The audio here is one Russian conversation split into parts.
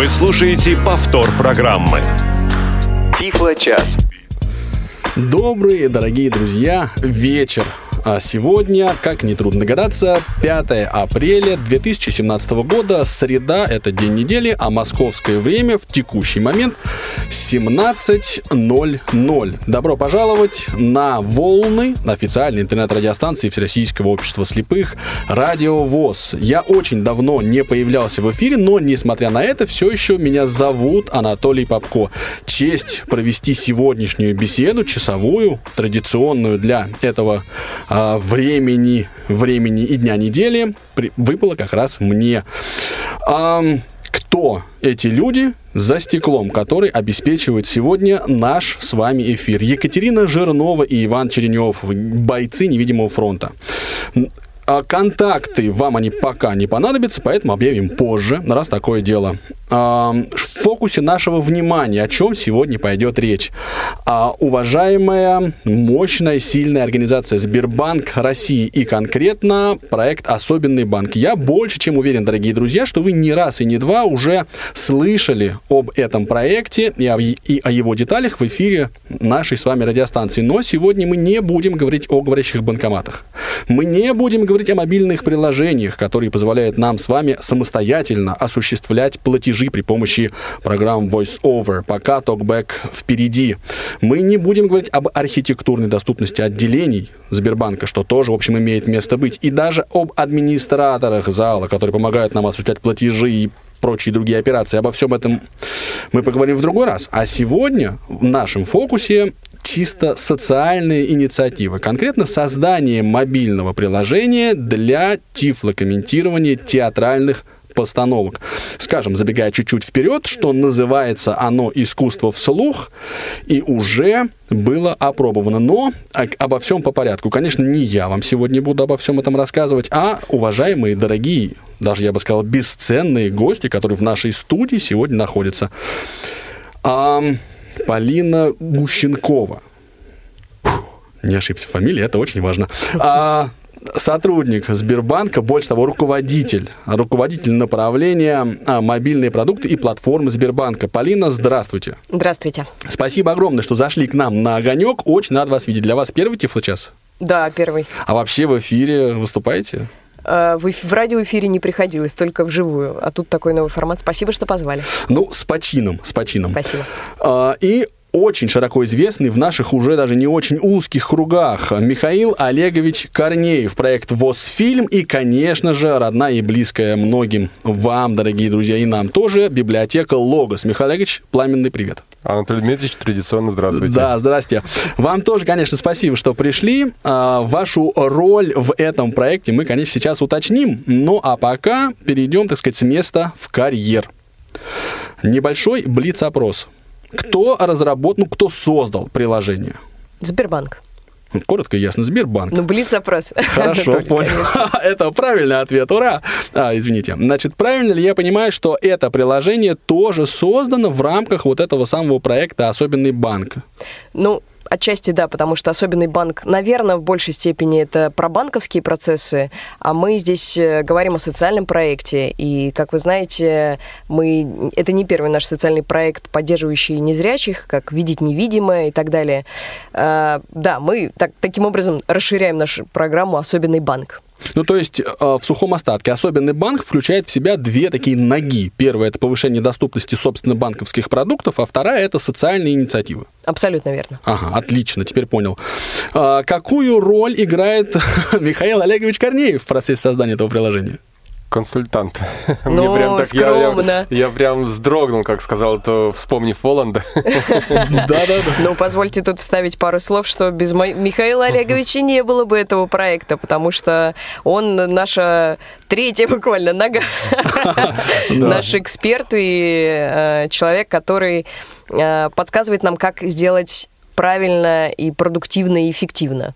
Вы слушаете повтор программы. Тифло-час. Добрый, дорогие друзья, вечер. А сегодня, как нетрудно догадаться, 5 апреля 2017 года, среда, это день недели, а московское время в текущий момент 17.00. Добро пожаловать на волны официальной интернет-радиостанции Всероссийского общества слепых «Радио ВОЗ». Я очень давно не появлялся в эфире, но, несмотря на это, все еще меня зовут Анатолий Попко. Честь провести сегодняшнюю беседу, часовую, традиционную для этого а, времени, времени и дня недели при, выпало как раз мне. А, кто эти люди за стеклом, которые обеспечивают сегодня наш с вами эфир? Екатерина Жирнова и Иван Черенев, бойцы невидимого фронта. А контакты вам они пока не понадобятся, поэтому объявим позже, раз такое дело. А, в фокусе нашего внимания, о чем сегодня пойдет речь. А, уважаемая, мощная, сильная организация Сбербанк России и конкретно проект «Особенный банк». Я больше чем уверен, дорогие друзья, что вы не раз и не два уже слышали об этом проекте и о, и о его деталях в эфире нашей с вами радиостанции. Но сегодня мы не будем говорить о говорящих банкоматах. Мы не будем говорить о мобильных приложениях, которые позволяют нам с вами самостоятельно осуществлять платежи при помощи программ VoiceOver. Пока TalkBack впереди. Мы не будем говорить об архитектурной доступности отделений Сбербанка, что тоже, в общем, имеет место быть. И даже об администраторах зала, которые помогают нам осуществлять платежи и прочие другие операции. Обо всем этом мы поговорим в другой раз. А сегодня в нашем фокусе чисто социальные инициативы, конкретно создание мобильного приложения для тифлокомментирования театральных постановок. Скажем, забегая чуть-чуть вперед, что называется оно искусство вслух, и уже было опробовано. Но обо всем по порядку. Конечно, не я вам сегодня буду обо всем этом рассказывать, а уважаемые, дорогие, даже я бы сказал, бесценные гости, которые в нашей студии сегодня находятся. А, Полина Гущенкова. Фух, не ошибся в фамилии, это очень важно. А, сотрудник Сбербанка, больше того, руководитель, руководитель направления а, мобильные продукты и платформы Сбербанка. Полина, здравствуйте. Здравствуйте. Спасибо огромное, что зашли к нам на огонек. Очень рад вас видеть. Для вас первый тифлочас? Да, первый. А вообще в эфире выступаете? Э, в, в радиоэфире не приходилось, только вживую. А тут такой новый формат. Спасибо, что позвали. Ну, с почином, с почином. Спасибо. А, и очень широко известный в наших уже даже не очень узких кругах Михаил Олегович Корнеев, проект ВОЗ-фильм и, конечно же, родная и близкая многим вам, дорогие друзья, и нам тоже, библиотека Логос. Михаил Олегович, пламенный привет. Анатолий Дмитриевич, традиционно здравствуйте. Да, здрасте. Вам тоже, конечно, спасибо, что пришли. А, вашу роль в этом проекте мы, конечно, сейчас уточним. Ну, а пока перейдем, так сказать, с места в карьер. Небольшой блиц-опрос. Кто разработал, ну, кто создал приложение? Сбербанк. Коротко и ясно, Сбербанк. Ну, блиц-опрос. Хорошо, понял. Это правильный ответ, ура! А, извините. Значит, правильно ли я понимаю, что это приложение тоже создано в рамках вот этого самого проекта «Особенный банк»? Ну, Отчасти да, потому что особенный банк, наверное, в большей степени это про банковские процессы, а мы здесь э, говорим о социальном проекте. И, как вы знаете, мы это не первый наш социальный проект, поддерживающий незрячих, как видеть невидимое и так далее. А, да, мы так, таким образом расширяем нашу программу «Особенный банк». Ну, то есть э, в сухом остатке особенный банк включает в себя две такие ноги. Первая – это повышение доступности, собственно, банковских продуктов, а вторая – это социальные инициативы. Абсолютно верно. Ага, отлично, теперь понял. А, какую роль играет Михаил Олегович Корнеев в процессе создания этого приложения? Консультант. Ну, Мне прям так, скромно. Я, я, я прям вздрогнул, как сказал это, вспомнив Воланда. Да-да-да. Ну, позвольте тут вставить пару слов, что без Михаила Олеговича не было бы этого проекта, потому что он наша третья буквально нога. Наш эксперт и э, человек, который э, подсказывает нам, как сделать правильно и продуктивно и эффективно.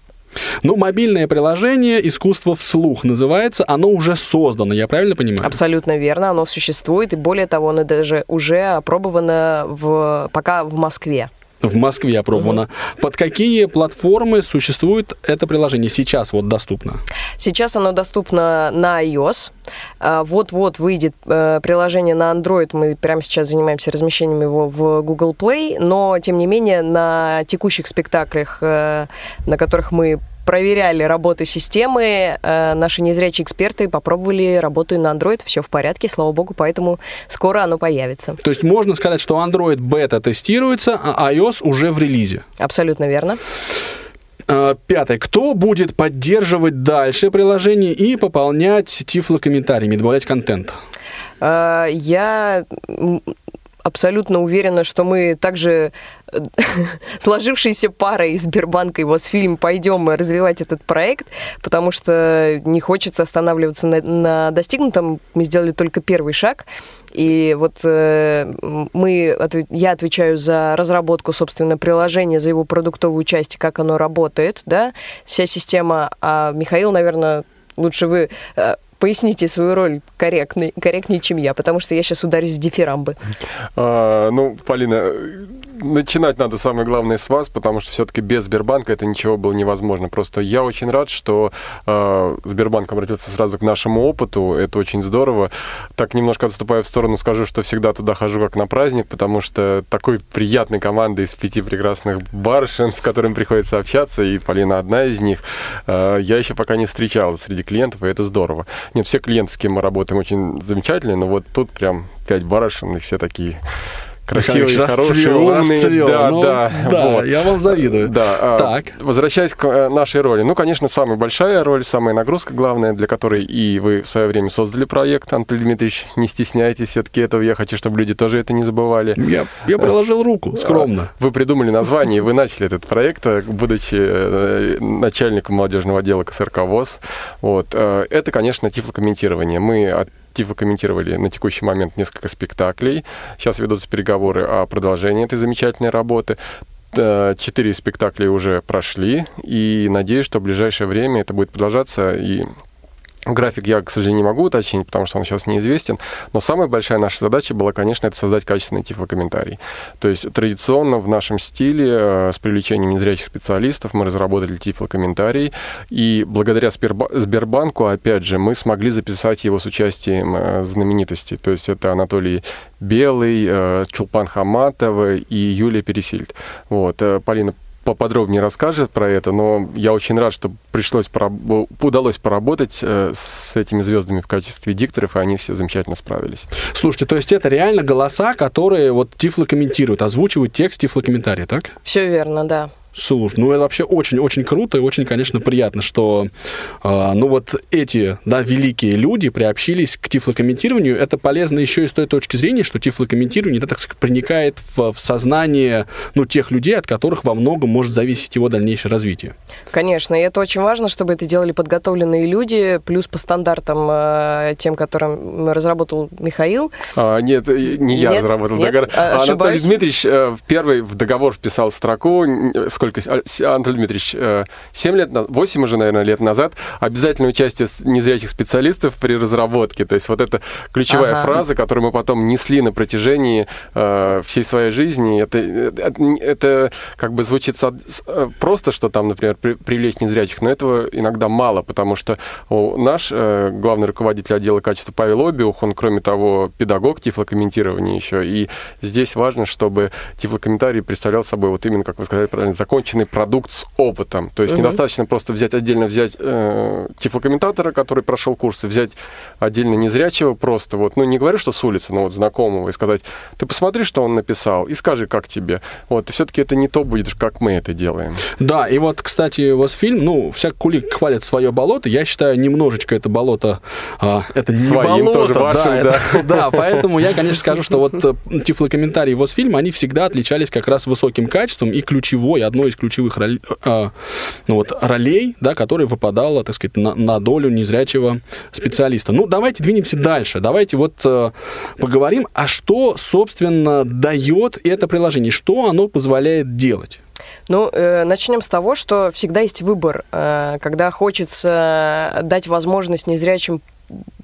Ну, мобильное приложение «Искусство вслух» называется, оно уже создано, я правильно понимаю? Абсолютно верно, оно существует, и более того, оно даже уже опробовано в, пока в Москве. В Москве опробовано. Под какие платформы существует это приложение сейчас вот доступно? Сейчас оно доступно на iOS. А, Вот-вот выйдет э, приложение на Android. Мы прямо сейчас занимаемся размещением его в Google Play, но, тем не менее, на текущих спектаклях, э, на которых мы проверяли работу системы, э, наши незрячие эксперты попробовали работу на Android, все в порядке, слава богу, поэтому скоро оно появится. То есть можно сказать, что Android бета тестируется, а iOS уже в релизе. Абсолютно верно. А, Пятое. Кто будет поддерживать дальше приложение и пополнять тифлокомментариями, добавлять контент? Э, Я абсолютно уверена, что мы также сложившейся парой из Сбербанка и Мосфильм пойдем развивать этот проект, потому что не хочется останавливаться на, на достигнутом. Мы сделали только первый шаг. И вот э, мы, я отвечаю за разработку, собственно, приложения, за его продуктовую часть, как оно работает, да, вся система. А Михаил, наверное, лучше вы э, поясните свою роль корректней, корректнее, чем я, потому что я сейчас ударюсь в дифирамбы. А, ну, Полина, начинать надо самое главное с вас, потому что все-таки без Сбербанка это ничего было невозможно. Просто я очень рад, что э, Сбербанк обратился сразу к нашему опыту. Это очень здорово. Так немножко отступая в сторону, скажу, что всегда туда хожу как на праздник, потому что такой приятной команды из пяти прекрасных барышен, с которыми приходится общаться, и Полина одна из них, э, я еще пока не встречал среди клиентов, и это здорово. Нет, все клиенты, с кем мы работаем, очень замечательные, но вот тут прям пять барышен, и все такие красивые, Михаил хорошие, расцвел, умные. расцвел. Да, Ну, да, да, вот. я вам завидую. Да. а, Так. Возвращаясь к э, нашей роли. Ну, конечно, самая большая роль, самая нагрузка главная, для которой и вы в свое время создали проект, Антон Дмитриевич, не стесняйтесь все-таки этого. Я хочу, чтобы люди тоже это не забывали. Я, я приложил руку, скромно. Вы придумали название, вы начали этот проект, э, будучи э, начальником молодежного отдела КСРК ВОЗ. Вот. э, Это, конечно, тифлокомментирование. Мы от тифлокомментировали на текущий момент несколько спектаклей. Сейчас ведутся переговоры о продолжении этой замечательной работы. Э, Четыре спектакля уже прошли, и надеюсь, что в ближайшее время это будет продолжаться, и График я, к сожалению, не могу уточнить, потому что он сейчас неизвестен. Но самая большая наша задача была, конечно, это создать качественный тифлокомментарий. То есть традиционно в нашем стиле э, с привлечением незрячих специалистов мы разработали тифлокомментарий. И благодаря Сберба- Сбербанку, опять же, мы смогли записать его с участием э, знаменитостей. То есть это Анатолий Белый, э, Чулпан Хаматова и Юлия Пересильд. Вот. Полина поподробнее расскажет про это, но я очень рад, что пришлось пораб- удалось поработать э, с этими звездами в качестве дикторов, и они все замечательно справились. Слушайте, то есть это реально голоса, которые вот тифлокомментируют, озвучивают текст тифлокомментария, так? Все верно, да. Слушай, ну это вообще очень-очень круто и очень, конечно, приятно, что, э, ну вот эти, да, великие люди приобщились к тифлокомментированию. Это полезно еще и с той точки зрения, что тифлокомментирование, да, так сказать, проникает в, в сознание, ну, тех людей, от которых во многом может зависеть его дальнейшее развитие. Конечно, и это очень важно, чтобы это делали подготовленные люди, плюс по стандартам э, тем, которым разработал Михаил. А, нет, э, не я Нет? разработал Нет? договор. А, А Анатолий ошибаюсь? Дмитриевич э, в первый в договор вписал строку, н- сколько, а, Анатолий Дмитриевич, э, 7 лет, 8 уже, наверное, лет назад, обязательное участие незрячих специалистов при разработке. То есть вот это ключевая Ага. фраза, которую мы потом несли на протяжении э, всей своей жизни. Это, это, это как бы звучит э, просто, что там, например, при- привлечь незрячих, но этого иногда мало, потому что наш э, главный руководитель отдела качества Павел Обиух, он, кроме того, педагог тифлокомментирования еще, и здесь важно, чтобы тифлокомментарий представлял собой вот именно, как вы сказали правильно, законченный продукт с опытом. То есть Мгм. недостаточно просто взять отдельно взять э, тифлокомментатора, который прошел курсы, взять отдельно незрячего просто, вот, ну не говорю, что с улицы, но вот знакомого, и сказать, ты посмотри, что он написал, и скажи, как тебе. Вот, и все-таки это не то будет, как мы это делаем. Да, и вот, кстати, Восфильм, ну, всяк кулик хвалит свое болото. Я считаю, немножечко это болото, а, это не Своим болото. тоже, вашим, да, это- да, поэтому я, конечно, скажу, что вот э, тифлокомментарии Восфильма, они всегда отличались как раз высоким качеством и ключевой, одной из ключевых роль- а, ну, вот, ролей, да, которая выпадала, так сказать, на, на долю незрячего специалиста. Ну, давайте двинемся дальше. Давайте вот э, поговорим, а что, собственно, дает это приложение, что оно позволяет делать? Ну, э, начнем с того, что всегда есть выбор, э, когда хочется дать возможность незрячим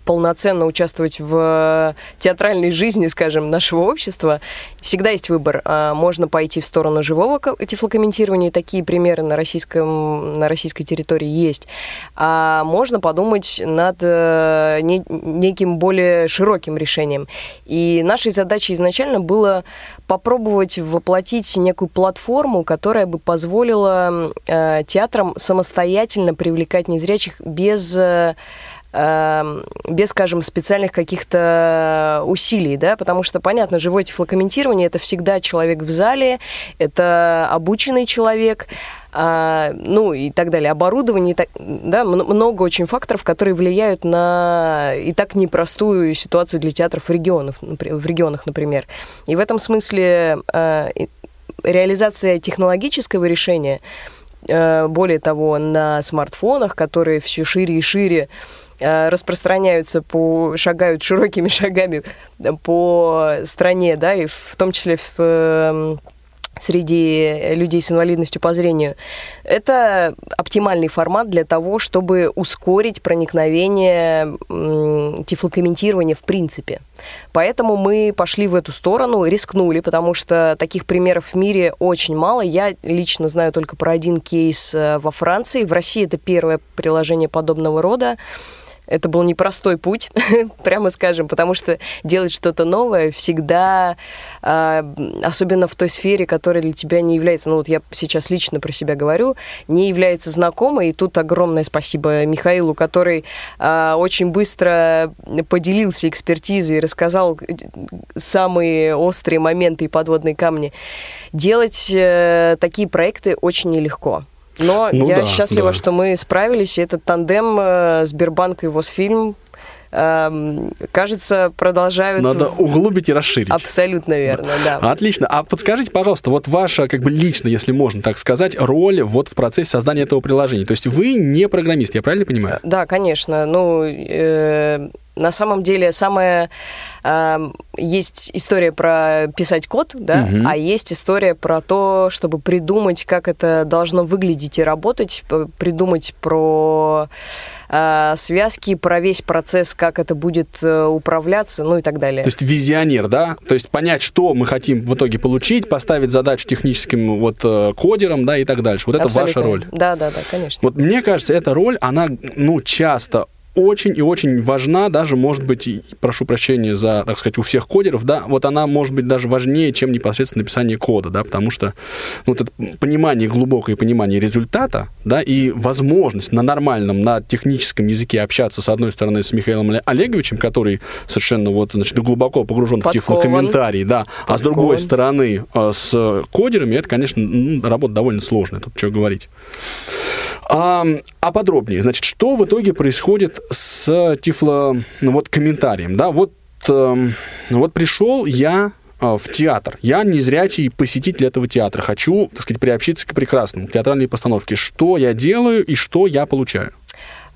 полноценно участвовать в театральной жизни, скажем, нашего общества, всегда есть выбор. А, можно пойти в сторону живого тифлокомментирования, такие примеры на, российском, на российской территории есть. А можно подумать над э, неким более широким решением. И нашей задачей изначально было попробовать воплотить некую платформу, которая бы позволила э, театрам самостоятельно привлекать незрячих без э, без, скажем, специальных каких-то усилий, да, потому что, понятно, живое тифлокомментирование – это всегда человек в зале, это обученный человек, а, ну и так далее, оборудование, так, да, много очень факторов, которые влияют на и так непростую ситуацию для театров в, регионах, в регионах, например. И в этом смысле а, реализация технологического решения, а, более того, на смартфонах, которые все шире и шире Э, распространяются по, шагают широкими шагами по стране, да, и в том числе в эм, среди людей с инвалидностью по зрению. Это оптимальный формат для того, чтобы ускорить проникновение тифлокомментирования в принципе. Поэтому мы пошли в эту сторону, рискнули, потому что таких примеров в мире очень мало. Я лично знаю только про один кейс э, во Франции. В России это первое приложение подобного рода. Это был непростой путь, прямо скажем, потому что делать что-то новое всегда, а, особенно в той сфере, которая для тебя не является, ну вот я сейчас лично про себя говорю, не является знакомой. И тут огромное спасибо Михаилу, который а, очень быстро поделился экспертизой и рассказал э, самые острые моменты и подводные камни. Делать э, такие проекты очень нелегко. Но ну, я да, счастлива, да. что мы справились. И этот тандем э, Сбербанк и Восфильм эм, кажется, продолжают... Надо углубить и расширить. Абсолютно верно, да. Отлично. А подскажите, пожалуйста, вот ваша, как бы лично, если можно так сказать, роль вот в процессе создания этого приложения. То есть вы не программист, я правильно понимаю? Да, конечно. Ну, э, на самом деле, самое э, есть история про писать код, да, угу. а есть история про то, чтобы придумать, как это должно выглядеть и работать, придумать про э, связки, про весь процесс, как это будет э, управляться, ну и так далее. То есть визионер, да? То есть понять, что мы хотим в итоге получить, поставить задачу техническим вот э, кодерам, да, и так дальше. Вот это Абсолютно. ваша роль. Да, да, да, конечно. Вот мне кажется, эта роль, она, ну, часто очень и очень важна, даже, может быть, прошу прощения за, так сказать, у всех кодеров, да, вот она может быть даже важнее, чем непосредственно написание кода, да, потому что ну, вот это понимание, глубокое понимание результата, да, и возможность на нормальном, на техническом языке общаться, с одной стороны, с Михаилом Олеговичем, который совершенно вот, значит, глубоко погружен Подкован. в тифлокомментарий, да, Подкован. а с другой стороны, э, с кодерами, это, конечно, работа довольно сложная, тут что говорить. А, а подробнее, значит, что в итоге происходит с тифло, ну, вот комментарием, да, вот, э, вот пришел я э, в театр. Я незрячий посетитель этого театра. Хочу, так сказать, приобщиться к прекрасному, к театральной постановке. Что я делаю и что я получаю?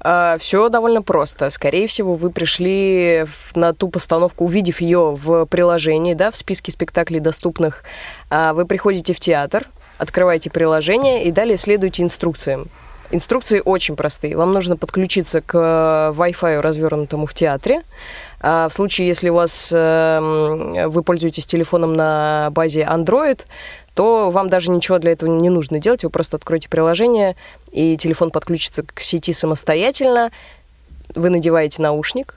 А, Все довольно просто. Скорее всего, вы пришли на ту постановку, увидев ее в приложении, да, в списке спектаклей доступных. А, вы приходите в театр, открываете приложение и далее следуете инструкциям. Инструкции очень простые. Вам нужно подключиться к э, Wi-Fi, развернутому в театре. А в случае, если у вас эм, вы пользуетесь телефоном на базе Android, то вам даже ничего для этого не нужно делать. Вы просто откроете приложение, и телефон подключится к сети самостоятельно. Вы надеваете наушник,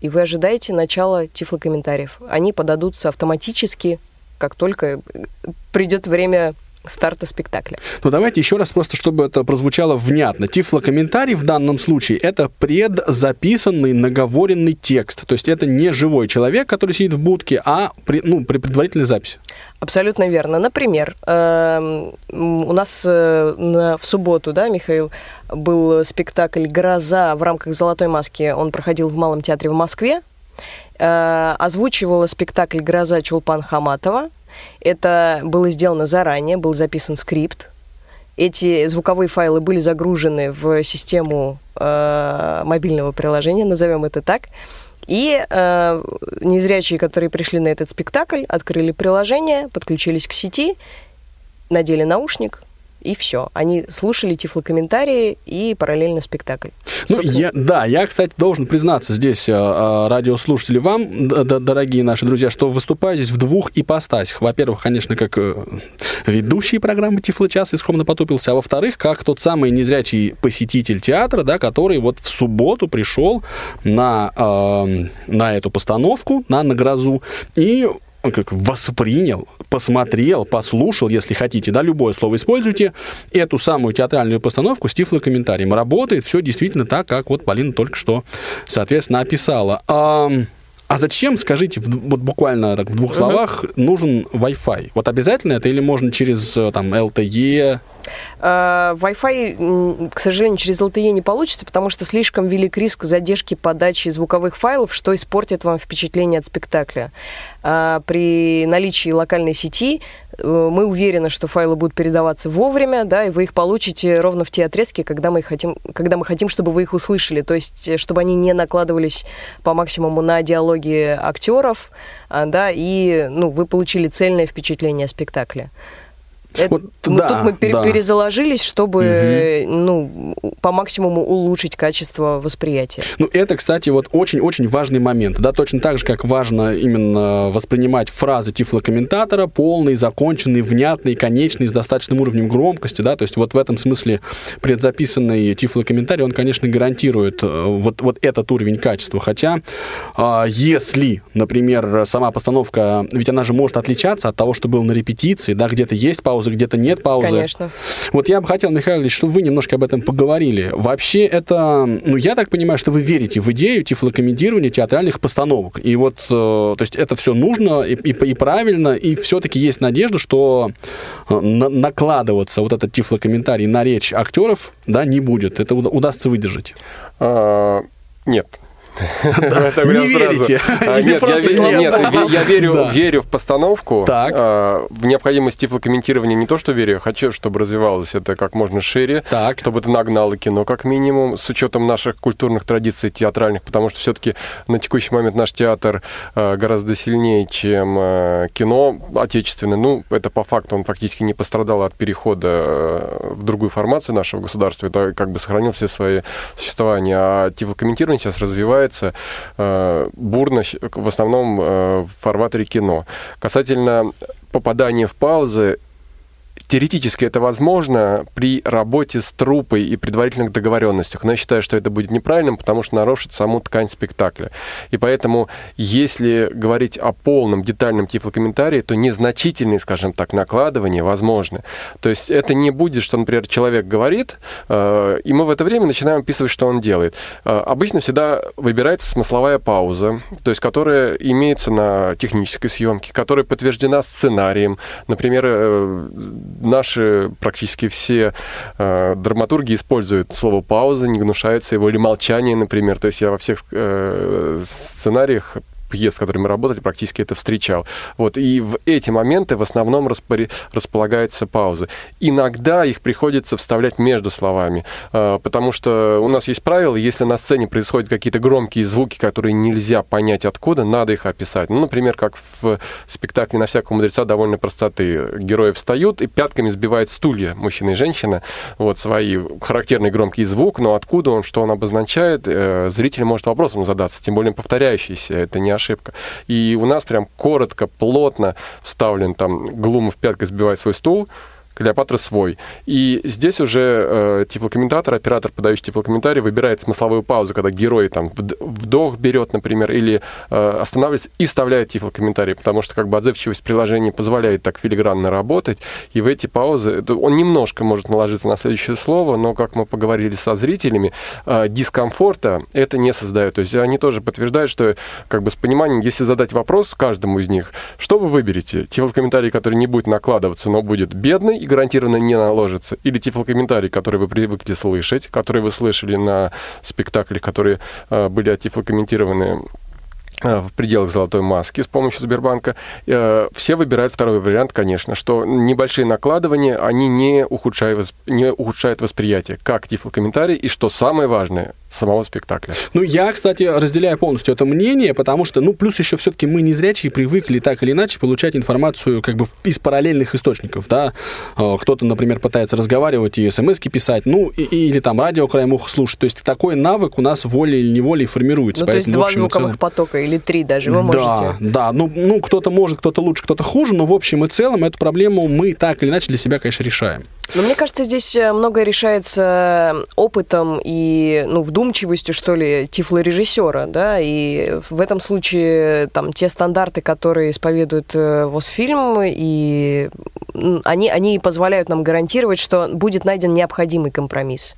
и вы ожидаете начала тифлокомментариев. Они подадутся автоматически, как только придет время старта спектакля. Ну, давайте еще раз, просто чтобы это прозвучало внятно. Тифлокомментарий в данном случае — это предзаписанный, наговоренный текст. То есть это не живой человек, который сидит в будке, а при, ну, при предварительной записи. Абсолютно верно. Например, эм, у нас э, в субботу, да, Михаил, был спектакль «Гроза» в рамках «Золотой маски». Он проходил в Малом театре в Москве. Э, озвучивала спектакль «Гроза» Чулпан Хаматова. Это было сделано заранее, был записан скрипт. Эти звуковые файлы были загружены в систему э, мобильного приложения, назовем это так. И э, незрячие, которые пришли на этот спектакль, открыли приложение, подключились к сети, надели наушник и все. Они слушали тифлокомментарии и параллельно спектакль. Ну, я, да, я, кстати, должен признаться здесь, э, э, радиослушатели, вам, дорогие наши друзья, что выступаю здесь в двух ипостасях. Во-первых, конечно, как э, ведущий программы «Тифлочас» и скромно потупился, а во-вторых, как тот самый незрячий посетитель театра, да, который вот в субботу пришел на, э, на эту постановку, на «На грозу», и как воспринял, посмотрел, послушал, если хотите, да, любое слово используйте, эту самую театральную постановку с тифлокомментарием. Работает все действительно так, как вот Полина только что, соответственно, описала. А, зачем, скажите, вот буквально так в двух словах, uh-huh. нужен Wi-Fi? Вот обязательно это или можно через там LTE, а, Wi-Fi, к сожалению, через LTE не получится, потому что слишком велик риск задержки подачи звуковых файлов, что испортит вам впечатление от спектакля. А, при наличии локальной сети э, мы уверены, что файлы будут передаваться вовремя, да, и вы их получите ровно в те отрезки, когда мы хотим, когда мы хотим, чтобы вы их услышали, то есть э, чтобы они не накладывались по максимуму на диалоги актеров, а, да, и ну, вы получили цельное впечатление о спектакле. Это, вот, ну, да, тут мы пере- да. перезаложились, чтобы угу. ну, по максимуму улучшить качество восприятия. Ну, это, кстати, вот очень-очень важный момент. Да, точно так же, как важно именно воспринимать фразы тифлокомментатора, полный, законченный, внятный, конечный, с достаточным уровнем громкости. Да, то есть вот в этом смысле предзаписанный тифлокомментарий, он, конечно, гарантирует э, вот, вот этот уровень качества. Хотя, а, если, например, сама постановка, ведь она же может отличаться от того, что было на репетиции, да, где-то есть пауза, паузы, где-то нет паузы. Конечно. Вот я бы хотел, Михаил Ильич, чтобы вы немножко об этом поговорили. Вообще это, ну, я так понимаю, что вы верите в идею тифлокомментирования театральных постановок. И вот, э, то есть это все нужно и, и, и правильно, и все-таки есть надежда, что э, на, накладываться вот этот тифлокомментарий на речь актеров, да, не будет. Это удастся выдержать. А, нет, не верите? А, нет, я верю в постановку, а, в необходимость тифлокомментирования не то, что верю, хочу, чтобы развивалось это как можно шире, чтобы это нагнало кино как минимум, с учетом наших культурных традиций театральных, потому что все-таки на текущий момент наш театр а, гораздо сильнее, чем кино отечественное. Ну, это по факту, он фактически не пострадал от перехода в другую формацию нашего государства, это как бы сохранил все свои существования, а тифлокомментирование сейчас развивается развивается э, бурно, в основном э, в фарватере кино. Касательно попадания в паузы, Теоретически это возможно при работе с трупой и предварительных договоренностях, но я считаю, что это будет неправильным, потому что нарушит саму ткань спектакля. И поэтому, если говорить о полном детальном тифлокомментарии, то незначительные, скажем так, накладывания возможны. То есть это не будет, что, например, человек говорит, э, и мы в это время начинаем описывать, что он делает. Э, обычно всегда выбирается смысловая пауза, то есть которая имеется на технической съемке, которая подтверждена сценарием. Например, э, наши практически все э, драматурги используют слово пауза, не гнушаются его, или молчание, например. То есть я во всех э, сценариях пьес, с которыми мы работали, практически это встречал. Вот, и в эти моменты в основном распори... располагаются паузы. Иногда их приходится вставлять между словами, э, потому что у нас есть правило, если на сцене происходят какие-то громкие звуки, которые нельзя понять откуда, надо их описать. Ну, например, как в спектакле «На всякого мудреца» довольно простоты. Герои встают и пятками сбивают стулья, мужчина и женщина, вот свои характерный громкий звук, но откуда он, что он обозначает, э, зритель может вопросом задаться, тем более повторяющийся, это не ошибка. И у нас прям коротко, плотно вставлен там Глумов пяткой сбивает свой стул, Клеопатра свой. И здесь уже э, тифлокомментатор, оператор, подающий тифлокомментарий, выбирает смысловую паузу, когда герой там вдох берет, например, или э, останавливается и вставляет тифлокомментарий, потому что как бы отзывчивость приложения позволяет так филигранно работать, и в эти паузы он немножко может наложиться на следующее слово, но, как мы поговорили со зрителями, э, дискомфорта это не создает. То есть они тоже подтверждают, что как бы с пониманием, если задать вопрос каждому из них, что вы выберете? Тифлокомментарий, который не будет накладываться, но будет бедный, и гарантированно не наложится. Или тифлокомментарий, который вы привыкли слышать, который вы слышали на спектаклях, которые э, были отифлокомментированы э, в пределах золотой маски с помощью Сбербанка. Э, все выбирают второй вариант, конечно, что небольшие накладывания, они не ухудшают, не ухудшают восприятие, как тифлокомментарий, и что самое важное, самого спектакля. Ну, я, кстати, разделяю полностью это мнение, потому что, ну, плюс еще все-таки мы незрячие привыкли так или иначе получать информацию как бы из параллельных источников, да. Э, Кто-то, например, пытается разговаривать и смс писать, ну, и- или там радио краем уха слушать. То есть такой навык у нас волей или неволей формируется. Ну, то есть Поэтому, два звуковых целом- потока или три даже вы да, можете. да, ну, ну кто-то может, кто-то лучше, кто-то хуже, но в общем и целом эту проблему мы так или иначе для себя, конечно, решаем. Но мне кажется, здесь э, многое решается опытом и ну, вдумчивостью, что ли, тифлорежиссера, да, и в этом случае там те стандарты, которые исповедует э, ВОСФильм, и они, они позволяют нам гарантировать, что будет найден необходимый компромисс.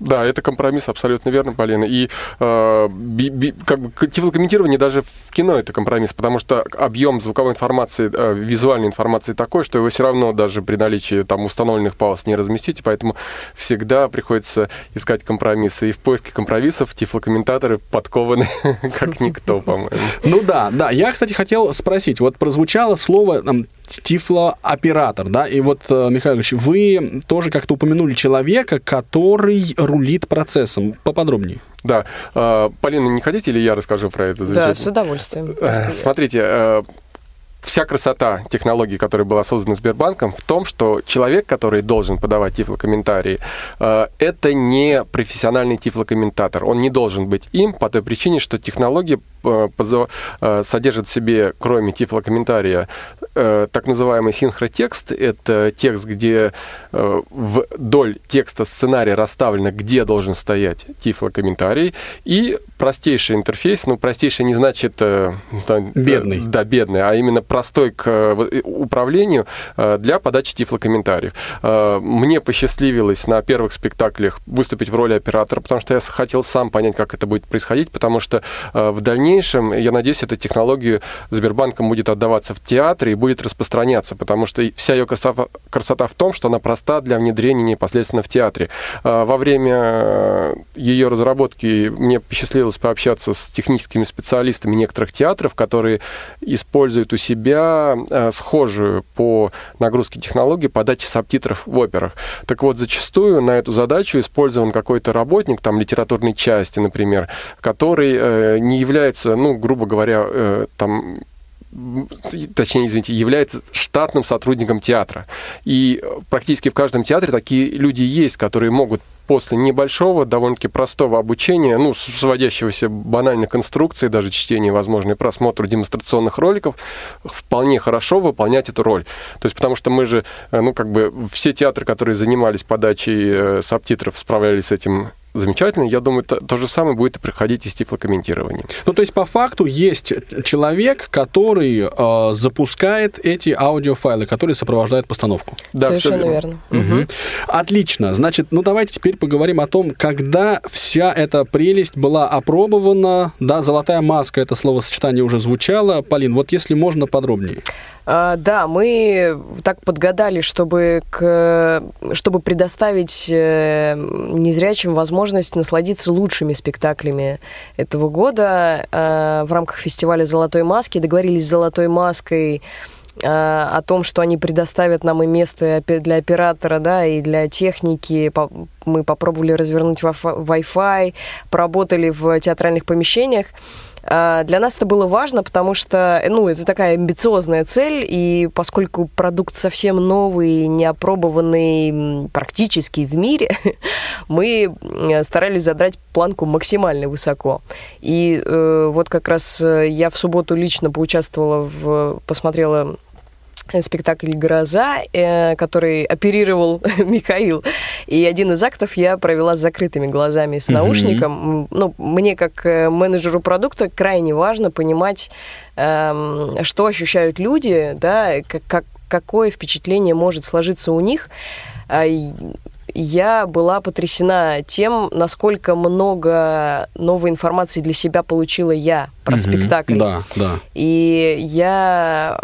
Да, это компромисс, абсолютно верно, Полина. И э, би- би- как бы тифлокомментирование даже в кино это компромисс, потому что объем звуковой информации, э, визуальной информации такой, что его все равно даже при наличии там установленных пауз не разместите, поэтому всегда приходится искать компромиссы. И в поиске компромиссов тифлокомментаторы подкованы как никто, по-моему. Ну да, да. Я, кстати, хотел спросить. Вот прозвучало слово тифлооператор, да, и вот, э, Михаил Ильич, вы тоже как-то упомянули человека, который рулит процессом. Поподробнее. Да. Э, Полина, не хотите или я расскажу про это Да, с удовольствием. Э, Смотрите, э, вся красота технологии, которая была создана Сбербанком, в том, что человек, который должен подавать тифлокомментарии, это не профессиональный тифлокомментатор. Он не должен быть им по той причине, что технология содержит в себе, кроме тифлокомментария, э, так называемый синхротекст. Это текст, где э, вдоль текста сценария расставлено, где должен стоять тифлокомментарий. И простейший интерфейс, ну, простейший не значит... э, там, э, Бедный. да, бедный, а именно простой к э, э, управлению э, для подачи тифлокомментариев. Э, Мне посчастливилось на первых спектаклях выступить в роли оператора, потому что я хотел сам понять, как это будет происходить, потому что э, в дальнейшем, я надеюсь, эта технология Сбербанком будет отдаваться в театре и будет распространяться, потому что вся ее красота, красота в том, что она проста для внедрения непосредственно в театре. Э, Во время ее разработки мне посчастливилось пообщаться с техническими специалистами некоторых театров, которые используют у себя э, схожую по нагрузке технологию подачи субтитров в операх. Так вот, зачастую на эту задачу использован какой-то работник, там, литературной части, например, который э, не является, ну, грубо говоря, э, там, точнее, извините, является штатным сотрудником театра. И практически в каждом театре такие люди есть, которые могут после небольшого, довольно-таки простого обучения, ну, сводящегося банально к инструкции, даже чтения, возможно, и просмотру демонстрационных роликов, вполне хорошо выполнять эту роль. То есть, потому что мы же, э, ну, как бы, все театры, которые занимались подачей э, субтитров, справлялись с этим замечательно. Я думаю, то, то же самое будет и проходить и с тифлокомментированием. Ну, то есть, по факту, есть человек, который э, запускает эти аудиофайлы, которые сопровождают постановку. Да, Совершенно верно. Мгм. Отлично. Значит, ну давайте теперь поговорим о том, когда вся эта прелесть была опробована. Да, золотая маска, это словосочетание уже звучало. Полин, вот если можно подробнее. А, да, мы так подгадали, чтобы, к, чтобы предоставить э, незрячим возможность насладиться лучшими спектаклями этого года э, в рамках фестиваля «Золотой маски». Договорились с «Золотой маской» э, о том, что они предоставят нам и место для оператора, да, и для техники. Мы попробовали развернуть Wi-Fi, поработали в театральных помещениях. А, Для нас это было важно, потому что, ну, это такая амбициозная цель, и поскольку продукт совсем новый, не опробованный м, практически в мире, мы м, старались задрать планку максимально высоко. И э, вот как раз э, я в субботу лично поучаствовала в, посмотрела э, спектакль «Гроза», э, который оперировал Михаил. И один из актов я провела с закрытыми глазами, с наушником. М, Ну, мне, как э, менеджеру продукта, крайне важно понимать, эм, что ощущают люди, да, как, как- какое впечатление может сложиться у них. Я была потрясена тем, насколько много новой информации для себя получила я про Мгм. спектакль. Да, да. И я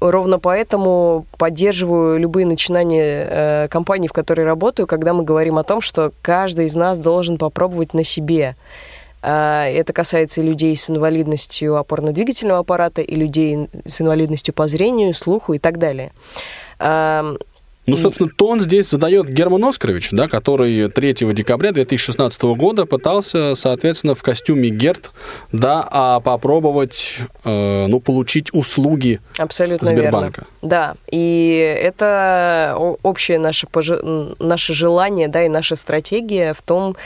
ровно поэтому поддерживаю любые начинания э, компаний, в которой работаю, когда мы говорим о том, что каждый из нас должен попробовать на себе. А, Это касается и людей с инвалидностью опорно-двигательного аппарата, и людей с инвалидностью по зрению, слуху и так далее. Ну, собственно, тон здесь задает Герман Оскарович, да, который 3 декабря 2016 года пытался, соответственно, в костюме Герт, да, а попробовать, э, ну, получить услуги Абсолютно Сбербанка. верно. Да, и это общее наше, пожи- наше желание, да, и наша стратегия в том,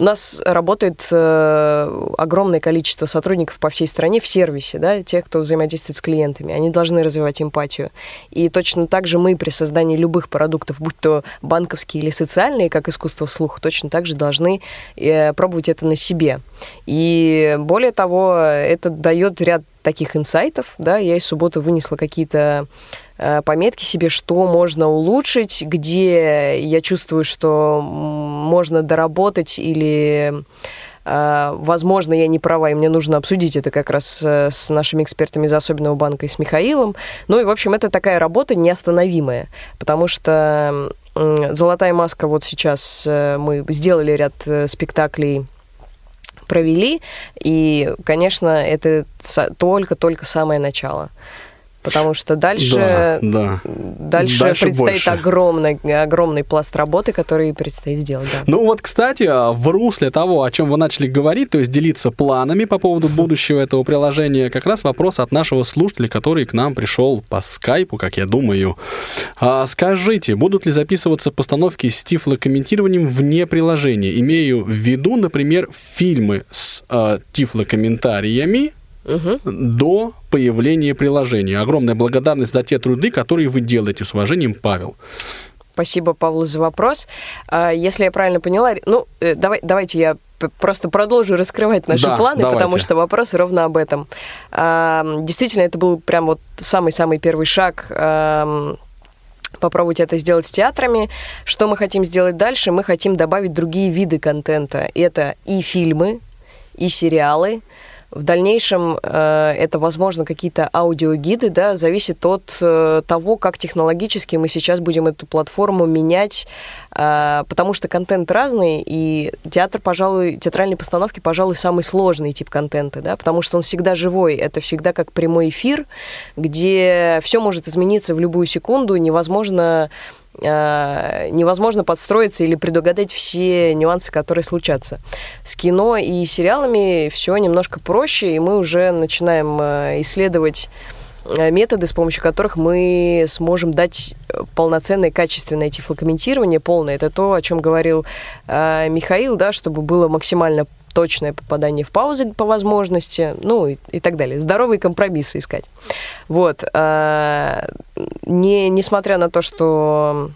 у нас работает э, огромное количество сотрудников по всей стране в сервисе, да, тех, кто взаимодействует с клиентами. Они должны развивать эмпатию. И точно так же мы при создании любых продуктов, будь то банковские или социальные, как искусство вслух, точно так же должны э, пробовать это на себе. И более того, это дает ряд таких инсайтов, да, я из субботы вынесла какие-то пометки себе, что можно улучшить, где я чувствую, что можно доработать или э, Возможно, я не права, и мне нужно обсудить это как раз э, с нашими экспертами из особенного банка и с Михаилом. Ну и, в общем, это такая работа неостановимая, потому что «Золотая маска» вот сейчас э, мы сделали ряд э, спектаклей провели, и, конечно, это только-только самое начало. Потому что дальше, Да, да. дальше, Дальше предстоит больше. огромный, огромный пласт работы, который предстоит сделать. Да. Ну вот, кстати, в русле того, о чем вы начали говорить, то есть делиться планами по поводу будущего этого приложения, как раз вопрос от нашего слушателя, который к нам пришел по скайпу, как я думаю. А, скажите, будут ли записываться постановки с тифлокомментированием вне приложения? Имею в виду, например, фильмы с а, тифлокомментариями, Мгм. до появления приложения. Огромная благодарность за те труды, которые вы делаете. С уважением, Павел. Спасибо, Павлу, за вопрос. А, Если я правильно поняла, ну, э, давай, давайте я просто продолжу раскрывать наши Да, планы, давайте. потому что вопрос ровно об этом. А, Действительно, это был прям вот самый-самый первый шаг попробовать это сделать с театрами. Что мы хотим сделать дальше? Мы хотим добавить другие виды контента. Это и фильмы, и сериалы. В дальнейшем э, это, возможно, какие-то аудиогиды, да, зависит от э, того, как технологически мы сейчас будем эту платформу менять, э, потому что контент разный, и театр, пожалуй, театральные постановки, пожалуй, самый сложный тип контента, да, потому что он всегда живой, это всегда как прямой эфир, где все может измениться в любую секунду, невозможно невозможно подстроиться или предугадать все нюансы, которые случатся. С кино и сериалами все немножко проще, и мы уже начинаем э, исследовать э, методы, с помощью которых мы сможем дать э, полноценное, качественное тифлокомментирование, полное. Это то, о чем говорил э, Михаил, да, чтобы было максимально точное попадание в паузы по возможности, ну и, и так далее. Здоровые компромиссы искать. Вот. э, Не, несмотря на то, что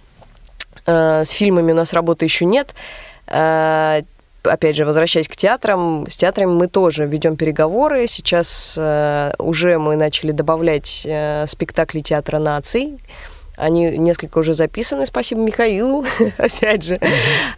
э, с фильмами у нас работы еще нет, э, опять же, возвращаясь к театрам, с театрами мы тоже ведем переговоры. Сейчас уже мы начали добавлять спектакли театра наций. Они несколько уже записаны, спасибо Михаилу, опять же.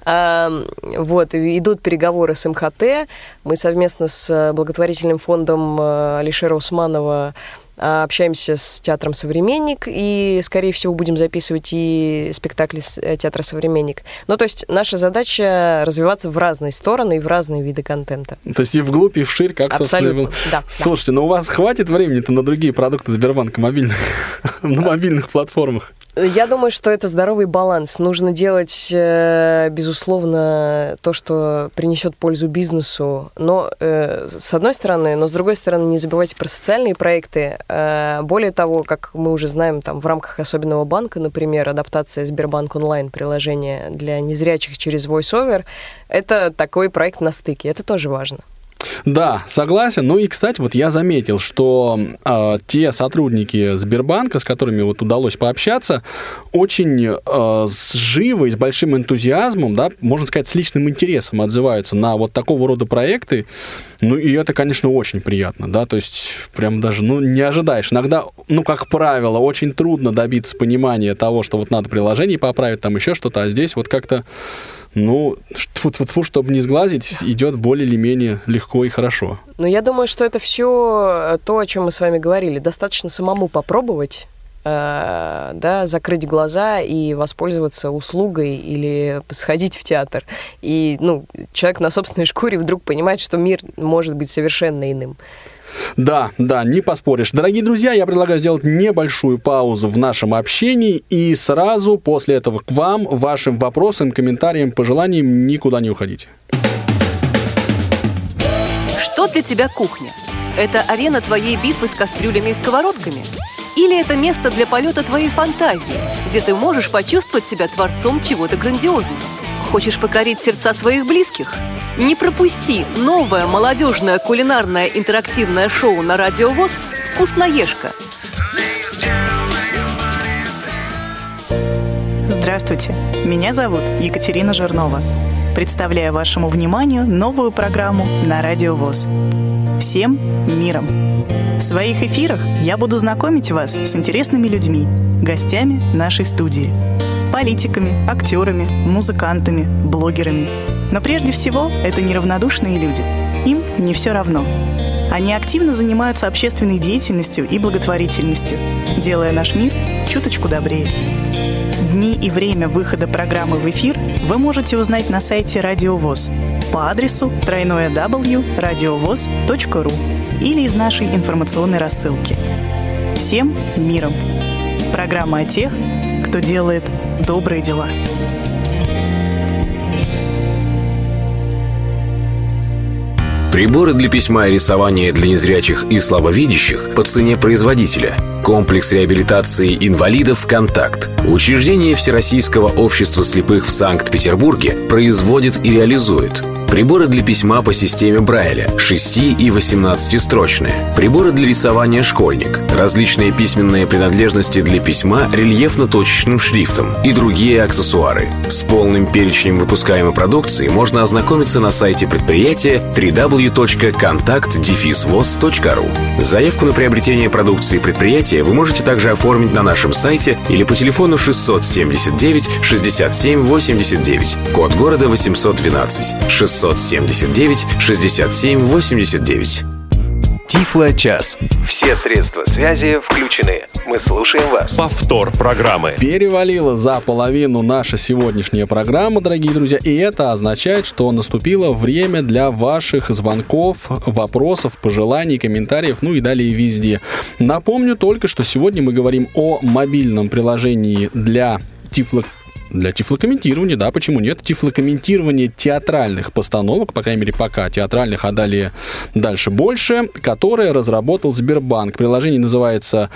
А, вот, идут переговоры с МХТ. Мы совместно с э, благотворительным фондом э, Алишера Усманова общаемся с театром «Современник», и, скорее всего, будем записывать и спектакли с э, театра «Современник». Ну, то есть наша задача развиваться в разные стороны и в разные виды контента. То есть и вглубь, и вширь, как, собственно, Абсолютно, было. да, да. Слушайте, ну у вас хватит времени-то на другие продукты Сбербанка мобильных, на мобильных платформах? Я думаю, что это здоровый баланс. Нужно делать, э, безусловно, то, что принесет пользу бизнесу. Но э, с одной стороны, но с другой стороны, не забывайте про социальные проекты. Э, Более того, как мы уже знаем, там в рамках особенного банка, например, адаптация Сбербанк онлайн приложения для незрячих через VoiceOver, это такой проект на стыке. Это тоже важно. Да, согласен. Ну и, кстати, вот я заметил, что э, те сотрудники Сбербанка, с которыми вот удалось пообщаться, очень э, живо и с большим энтузиазмом, да, можно сказать, с личным интересом отзываются на вот такого рода проекты. Ну и это, конечно, очень приятно, да, то есть прям даже, ну, не ожидаешь. Иногда, ну, как правило, очень трудно добиться понимания того, что вот надо приложение поправить, там еще что-то, а здесь вот как-то ну, вот, чтобы не сглазить, идет более или менее легко и хорошо. Но я думаю, что это все то, о чем мы с вами говорили. Достаточно самому попробовать, э, да, закрыть глаза и воспользоваться услугой или сходить в театр. И, ну, человек на собственной шкуре вдруг понимает, что мир может быть совершенно иным. Да, да, не поспоришь. Дорогие друзья, я предлагаю сделать небольшую паузу в нашем общении и сразу после этого к вам, вашим вопросам, комментариям, пожеланиям никуда не уходите. Что для тебя кухня? Это арена твоей битвы с кастрюлями и сковородками? Или это место для полета твоей фантазии, где ты можешь почувствовать себя творцом чего-то грандиозного? Хочешь покорить сердца своих близких? Не пропусти новое молодежное кулинарное интерактивное шоу на Радио ВОЗ «Вкусноежка». Здравствуйте, меня зовут Екатерина Жирнова. Представляю вашему вниманию новую программу на Радио ВОЗ. Всем миром! В своих эфирах я буду знакомить вас с интересными людьми, гостями нашей студии – политиками, актерами, музыкантами, блогерами. Но прежде всего это неравнодушные люди. Им не все равно. Они активно занимаются общественной деятельностью и благотворительностью, делая наш мир чуточку добрее. Дни и время выхода программы в эфир вы можете узнать на сайте Радио ВОЗ по адресу тройное www.radiovoz.ru или из нашей информационной рассылки. Всем миром! Программа о тех, кто делает добрые дела. Приборы для письма и рисования для незрячих и слабовидящих по цене производителя. Комплекс реабилитации инвалидов «Контакт». Учреждение Всероссийского общества слепых в Санкт-Петербурге производит и реализует Приборы для письма по системе Брайля 6 и 18-строчные. Приборы для рисования «Школьник». Различные письменные принадлежности для письма рельефно-точечным шрифтом и другие аксессуары. С полным перечнем выпускаемой продукции можно ознакомиться на сайте предприятия www.contact-voz.ru. Заявку на приобретение продукции предприятия вы можете также оформить на нашем сайте или по телефону 679 67 89, код города 812, 679 67 89. Тифло-час. Все средства связи включены. Мы слушаем вас. Повтор программы. Перевалила за половину наша сегодняшняя программа, дорогие друзья, и это означает, что наступило время для ваших звонков, вопросов, пожеланий, комментариев, ну и далее везде. Напомню только, что сегодня мы говорим о мобильном приложении для Тифло для тифлокомментирования, да, почему нет? Тифлокомментирование театральных постановок, по крайней мере, пока театральных, а далее дальше больше, которое разработал Сбербанк. Приложение называется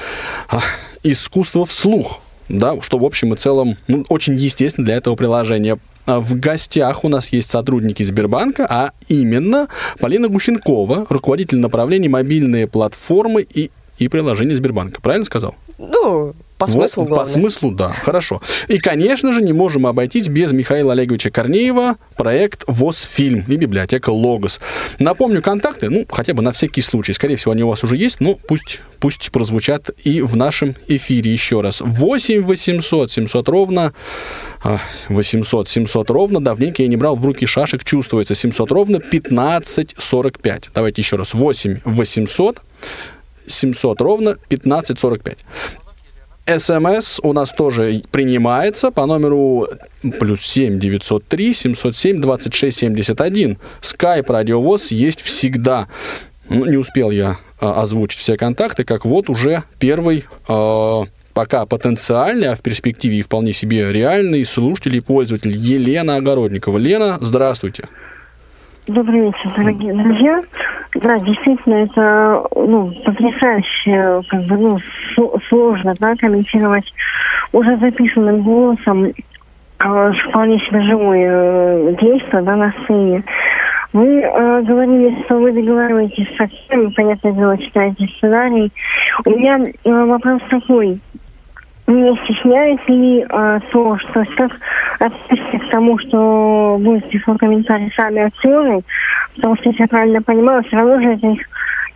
а, «Искусство вслух». Да, что в общем и целом ну, очень естественно для этого приложения. А в гостях у нас есть сотрудники Сбербанка, а именно Полина Гущенкова, руководитель направления мобильные платформы и, и приложения Сбербанка. Правильно сказал? Ну, по смыслу, вот, По смыслу, да. Хорошо. И, конечно же, не можем обойтись без Михаила Олеговича Корнеева, проект ВОЗ-фильм и библиотека Логос. Напомню, контакты, ну, хотя бы на всякий случай. Скорее всего, они у вас уже есть, но пусть, пусть прозвучат и в нашем эфире еще раз. 8 800 700 ровно 800 700 ровно. Давненько я не брал в руки шашек, чувствуется. 700 ровно 1545. Давайте еще раз. 8 800 700 ровно 1545. СМС у нас тоже принимается по номеру плюс 7 903 707 26 71. Skype радиовоз есть всегда. Ну, не успел я а, озвучить все контакты, как вот уже первый а, пока потенциальный, а в перспективе и вполне себе реальный слушатель и пользователь Елена Огородникова. Лена, здравствуйте. Добрый вечер, дорогие друзья. Да, действительно, это ну, потрясающе, как бы, ну, сложно, да, комментировать уже записанным голосом э, вполне себе живое э, действие, да, на сцене. Вы э, говорили, что вы договариваетесь со всеми, понятное дело, читаете сценарий. У меня э, вопрос такой не стесняет ли э, то, что сейчас относится к тому, что будет писать комментарии сами актеры, потому что, если я правильно понимаю, все равно же это их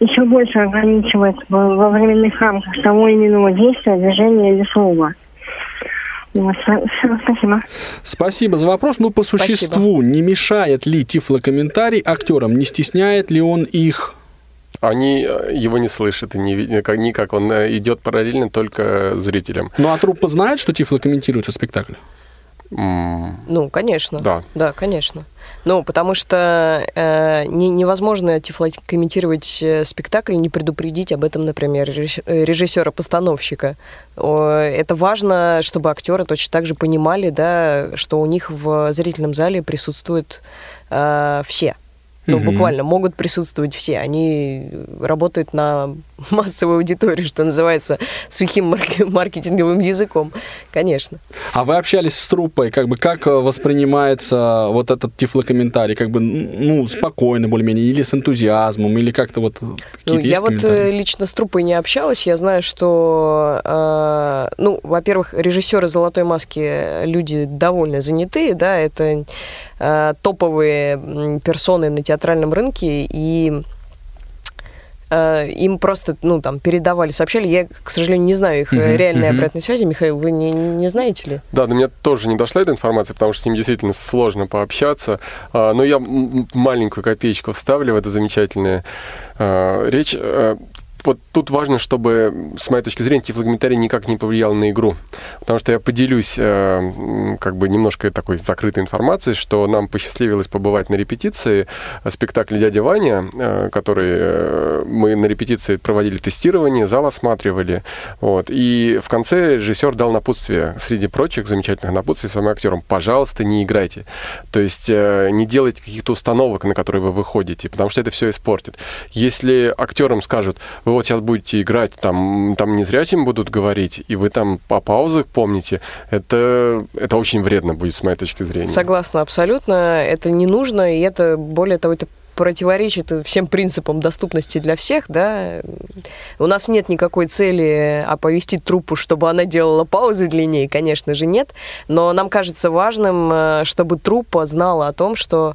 еще больше ограничивает во, во временных рамках того или иного действия, движения или слова. Вот, спасибо. Спасибо за вопрос. Ну, по существу, спасибо. не мешает ли тифлокомментарий актерам? Не стесняет ли он их? Они э, его не слышат и не видят никак. Он э, идет параллельно только зрителям. Ну а труппа знает, что Тифло комментируется спектакль? Ну, конечно. Да. Да, конечно. Ну, потому что э, не, невозможно комментировать э, спектакль, не предупредить об этом, например, режиссера-постановщика. Это важно, чтобы актеры точно так же понимали, да, что у них в зрительном зале присутствуют э, все. Ну, угу. буквально могут присутствовать все. Они работают на массовую аудиторию, что называется, сухим маркетинговым языком, конечно. А вы общались с труппой, как бы как воспринимается вот этот тифлокомментарий, как бы, ну, спокойно более-менее, или с энтузиазмом, или как-то вот ну, Я вот э, лично с труппой не общалась, я знаю, что, э, ну, во-первых, режиссеры «Золотой маски» люди довольно занятые, да, это э, топовые персоны на театральном рынке, и э, им просто, ну, там, передавали, сообщали. Я, к сожалению, не знаю их uh-huh, реальной uh-huh. обратной связи. Михаил, вы не, не знаете ли? Да, до меня тоже не дошла эта информация, потому что с ним действительно сложно пообщаться. А, но я маленькую копеечку вставлю в это замечательное а, речь. Вот тут важно, чтобы, с моей точки зрения, тифлогоментарий никак не повлиял на игру. Потому что я поделюсь э, как бы немножко такой закрытой информацией, что нам посчастливилось побывать на репетиции спектакля «Дядя Ваня», э, который э, мы на репетиции проводили тестирование, зал осматривали. Вот, и в конце режиссер дал напутствие, среди прочих замечательных напутствий своим актерам, пожалуйста, не играйте. То есть э, не делайте каких-то установок, на которые вы выходите, потому что это все испортит. Если актерам скажут, вы вот сейчас будете играть, там, там незрячим будут говорить, и вы там по паузах помните, это, это очень вредно будет, с моей точки зрения. Согласна, абсолютно. Это не нужно, и это, более того, это противоречит всем принципам доступности для всех, да. У нас нет никакой цели оповестить труппу, чтобы она делала паузы длиннее, конечно же, нет. Но нам кажется важным, э, чтобы труппа знала о том, что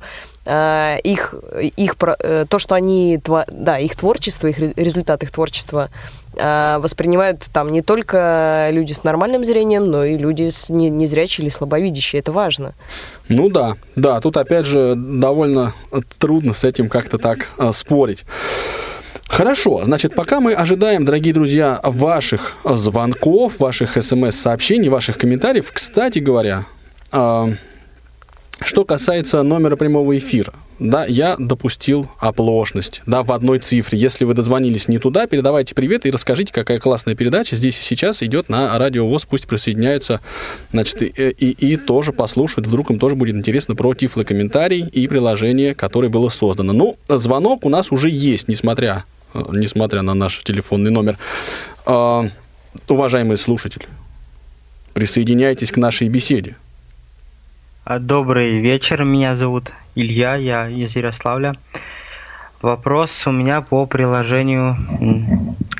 их, их, э, то, что они, да, их творчество, их результат их творчества э, воспринимают там не только люди с нормальным зрением, но и люди с незрячие или слабовидящие. Это важно. Ну да, да, тут опять же довольно трудно с этим как-то так спорить. Хорошо, значит, пока мы ожидаем, дорогие друзья, ваших звонков, ваших смс-сообщений, ваших комментариев, кстати говоря, что касается номера прямого эфира, да, я допустил оплошность, да, в одной цифре. Если вы дозвонились не туда, передавайте привет и расскажите, какая классная передача здесь и сейчас идет на радио ВОЗ, пусть присоединяются, значит, и, и, и тоже послушают, вдруг им тоже будет интересно про тифлокомментарий и приложение, которое было создано. Ну, звонок у нас уже есть, несмотря, несмотря на наш телефонный номер. Uh, уважаемые слушатели, присоединяйтесь к нашей беседе. А, добрый вечер, меня зовут Илья, я из Ярославля. Вопрос у меня по приложению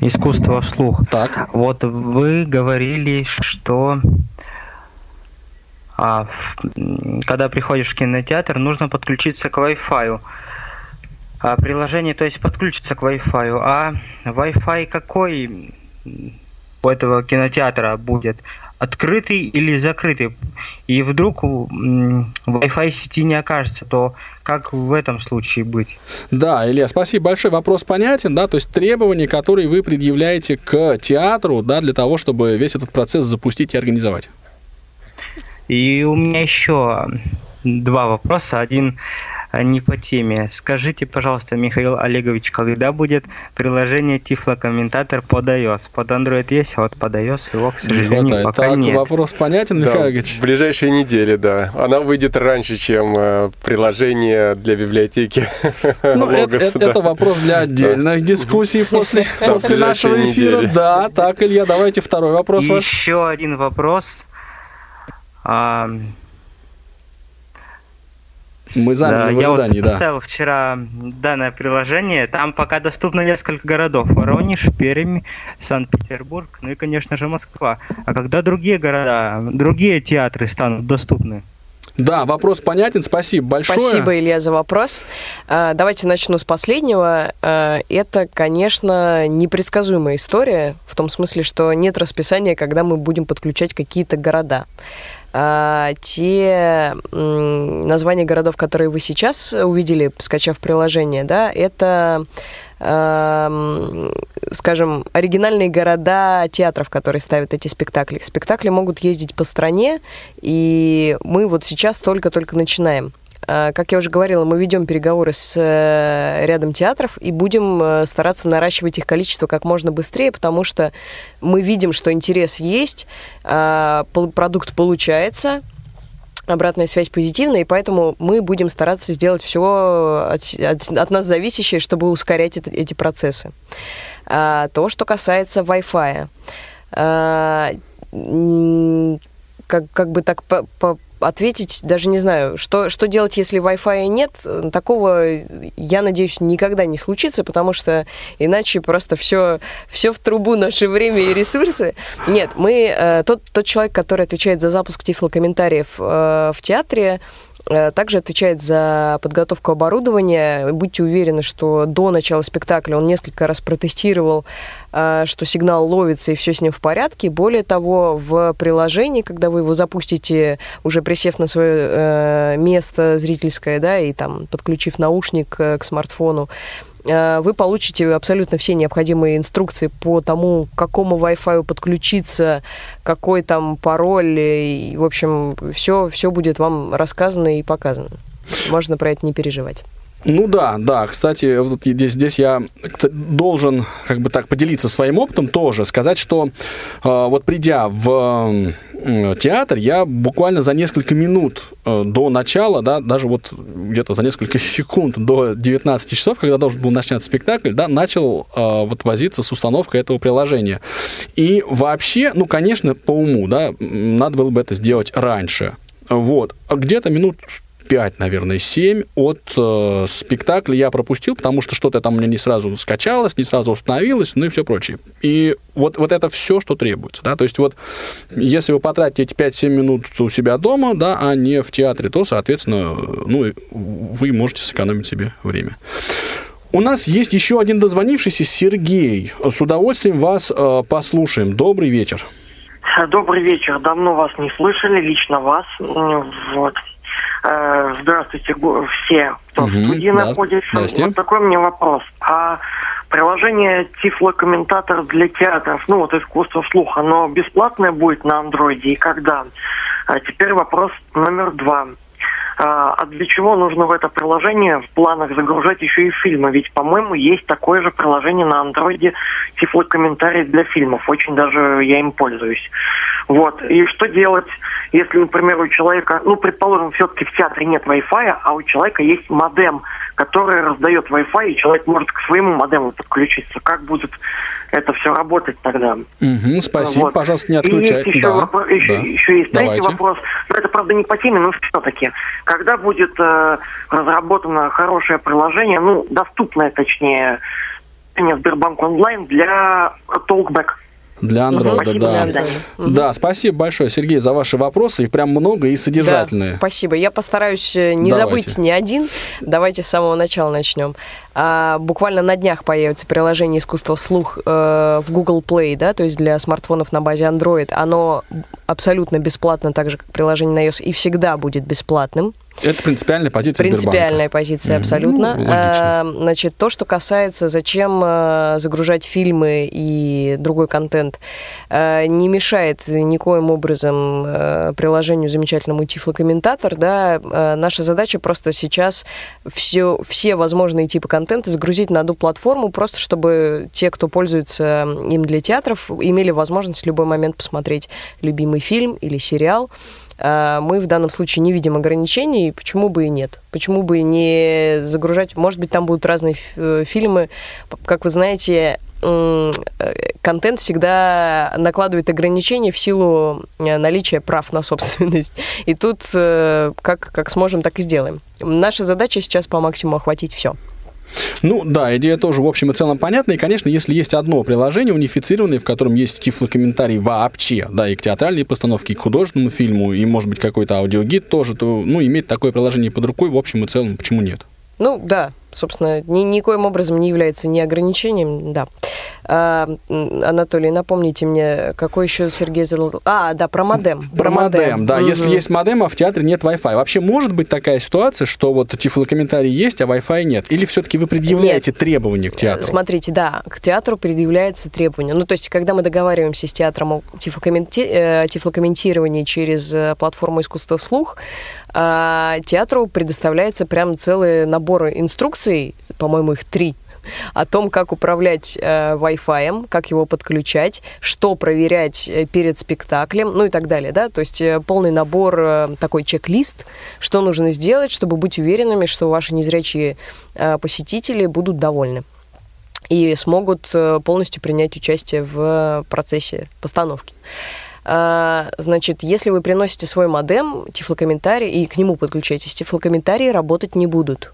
искусство вслух. Так. Вот вы говорили, что а, когда приходишь в кинотеатр, нужно подключиться к Wi-Fi. А приложение, то есть подключиться к Wi-Fi. А Wi-Fi какой у этого кинотеатра будет? Открытый или закрытый, и вдруг Wi-Fi сети не окажется, то как в этом случае быть? Да, Илья, спасибо большое. Вопрос понятен, да, то есть требования, которые вы предъявляете к театру, да, для того, чтобы весь этот процесс запустить и организовать. И у меня еще два вопроса. Один не по теме. Скажите, пожалуйста, Михаил Олегович, когда будет приложение Тифло Комментатор под iOS? Под Android есть, а вот под iOS его, к сожалению, не пока так, нет. вопрос понятен, Михаил да, В ближайшие недели, да. Она выйдет раньше, чем э, приложение для библиотеки. Ну, это, это, да. это вопрос для отдельных да. дискуссий после, да, после нашего эфира. Недели. Да, так, Илья, давайте второй вопрос И ваш. Еще один вопрос. Мы замерли да, в ожидании, я вот поставил вчера данное приложение. Там пока доступно несколько городов. Воронеж, Пермь, Санкт-Петербург, ну и, конечно же, Москва. А когда другие города, другие театры станут доступны? Да, вопрос понятен. Спасибо большое. Спасибо, Илья, за вопрос. А, давайте начну с последнего. А, это, конечно, непредсказуемая история, в том смысле, что нет расписания, когда мы будем подключать какие-то города. А, те названия городов, которые вы сейчас увидели, скачав приложение, да, это скажем, оригинальные города театров, которые ставят эти спектакли. Спектакли могут ездить по стране, и мы вот сейчас только-только начинаем. А, как я уже говорила, мы ведем переговоры с э, рядом театров и будем э, стараться наращивать их количество как можно быстрее, потому что мы видим, что интерес есть, продукт получается, обратная связь позитивная, и поэтому мы будем стараться сделать все от, от, от нас зависящее, чтобы ускорять это, эти процессы. А, то, что касается Wi-Fi. Как, как бы так по, по, ответить, даже не знаю, что, что делать, если Wi-Fi нет. Такого, я надеюсь, никогда не случится, потому что иначе просто все, все в трубу наше время и ресурсы. Нет, мы, э, тот, тот человек, который отвечает за запуск тифлокомментариев э, в театре, Э, также отвечает за подготовку оборудования. Будьте уверены, что до начала спектакля он несколько раз протестировал, что сигнал ловится и все с ним в порядке. Более того, в приложении, когда вы его запустите, уже присев на свое э, место зрительское, да, и там подключив наушник к смартфону, Э, вы получите абсолютно все необходимые инструкции по тому, к какому Wi-Fi подключиться, какой там пароль. И, в общем, все, все будет вам рассказано и показано. Можно про это не переживать. Ну да, да. Кстати, вот здесь, здесь я должен как бы так поделиться своим опытом тоже, сказать, что э, вот придя в э, театр, я буквально за несколько минут э, до начала, да, даже вот где-то за несколько секунд до 19 часов, когда должен был начаться спектакль, да, начал э, вот возиться с установкой этого приложения. И вообще, ну, конечно, по уму, да, надо было бы это сделать раньше. Вот. А где-то минут 5, наверное, 7 от э, спектакля я пропустил, потому что что-то там у меня не сразу скачалось, не сразу установилось, ну и все прочее. И вот, вот это все, что требуется. Да? То есть вот если вы потратите эти 5-7 минут у себя дома, да, а не в театре, то, соответственно, ну, вы можете сэкономить себе время. У нас есть еще один дозвонившийся Сергей. С удовольствием вас э, послушаем. Добрый вечер. Добрый вечер. Давно вас не слышали, лично вас. Вот. Э, здравствуйте все, кто угу, в студии да. находится. Вот такой мне вопрос. А приложение Тифло-комментатор для театров, ну вот искусство слуха, оно бесплатное будет на андроиде и когда? А теперь вопрос номер два. А, а для чего нужно в это приложение в планах загружать еще и фильмы? Ведь, по-моему, есть такое же приложение на андроиде тифлокомментарий для фильмов. Очень даже я им пользуюсь. Вот. И что делать, если, например, у человека, ну, предположим, все-таки в театре нет Wi-Fi, а у человека есть модем, который раздает Wi-Fi, и человек может к своему модему подключиться. Как будет это все работать тогда. Угу, спасибо, вот. пожалуйста, не отключайте. И есть еще, да, вопрос, да. еще, еще есть третий Давайте. вопрос. Но это, правда, не по теме, но все-таки. Когда будет э, разработано хорошее приложение, ну, доступное, точнее, в Сбербанк онлайн для Talkback? Для андроида, угу, да. Да, угу. да, спасибо большое, Сергей, за ваши вопросы. Их прям много и содержательные. Да, спасибо. Я постараюсь э, не Давайте. забыть ни один. Давайте с самого начала начнем. А, буквально на днях появится приложение искусства слух э, в Google Play, да, то есть для смартфонов на базе Android. Оно абсолютно бесплатно, так же как приложение на iOS, и всегда будет бесплатным. Это принципиальная позиция Принципиальная Сбербанка. позиция, абсолютно. Ну, а, значит, то, что касается, зачем а, загружать фильмы и другой контент, а, не мешает никоим образом а, приложению замечательному Тифлокомментатор, да, наша задача просто сейчас все, все возможные типы контента загрузить на одну платформу, просто чтобы те, кто пользуется им для театров, имели возможность в любой момент посмотреть любимый фильм или сериал, мы в данном случае не видим ограничений, почему бы и нет? Почему бы не загружать? Может быть, там будут разные э, фильмы. Как вы знаете, э, контент всегда накладывает ограничения в силу э, наличия прав на собственность. И тут как, как сможем, так и сделаем. Наша задача сейчас по максимуму охватить все. Ну да, идея тоже в общем и целом понятна. И, конечно, если есть одно приложение унифицированное, в котором есть тифлокомментарий вообще, да, и к театральной постановке, и к художественному фильму, и, может быть, какой-то аудиогид тоже, то, ну, иметь такое приложение под рукой, в общем и целом, почему нет? Ну, да, собственно, ни, никоим образом не является ни ограничением, да. А, Анатолий, напомните мне, какой еще Сергей задал... А, да, про модем. Про, про модем, модем, да. Угу. Если есть модем, а в театре нет Wi-Fi. Вообще может быть такая ситуация, что вот тифлокомментарий есть, а Wi-Fi нет? Или все-таки вы предъявляете нет. требования к театру? Смотрите, да, к театру предъявляется требования. Ну, то есть, когда мы договариваемся с театром о тифлокомменти... Э, тифлокомментировании через э, платформу искусства вслух, а театру предоставляется прям целый набор инструкций, по-моему, их три, о том, как управлять э, Wi-Fi, как его подключать, что проверять э, перед спектаклем, ну и так далее, да, то есть э, полный набор, э, такой чек-лист, что нужно сделать, чтобы быть уверенными, что ваши незрячие э, посетители будут довольны и смогут э, полностью принять участие в процессе постановки. А, значит, если вы приносите свой модем, тифлокомментарий, и к нему подключаетесь, тифлокомментарии работать не будут.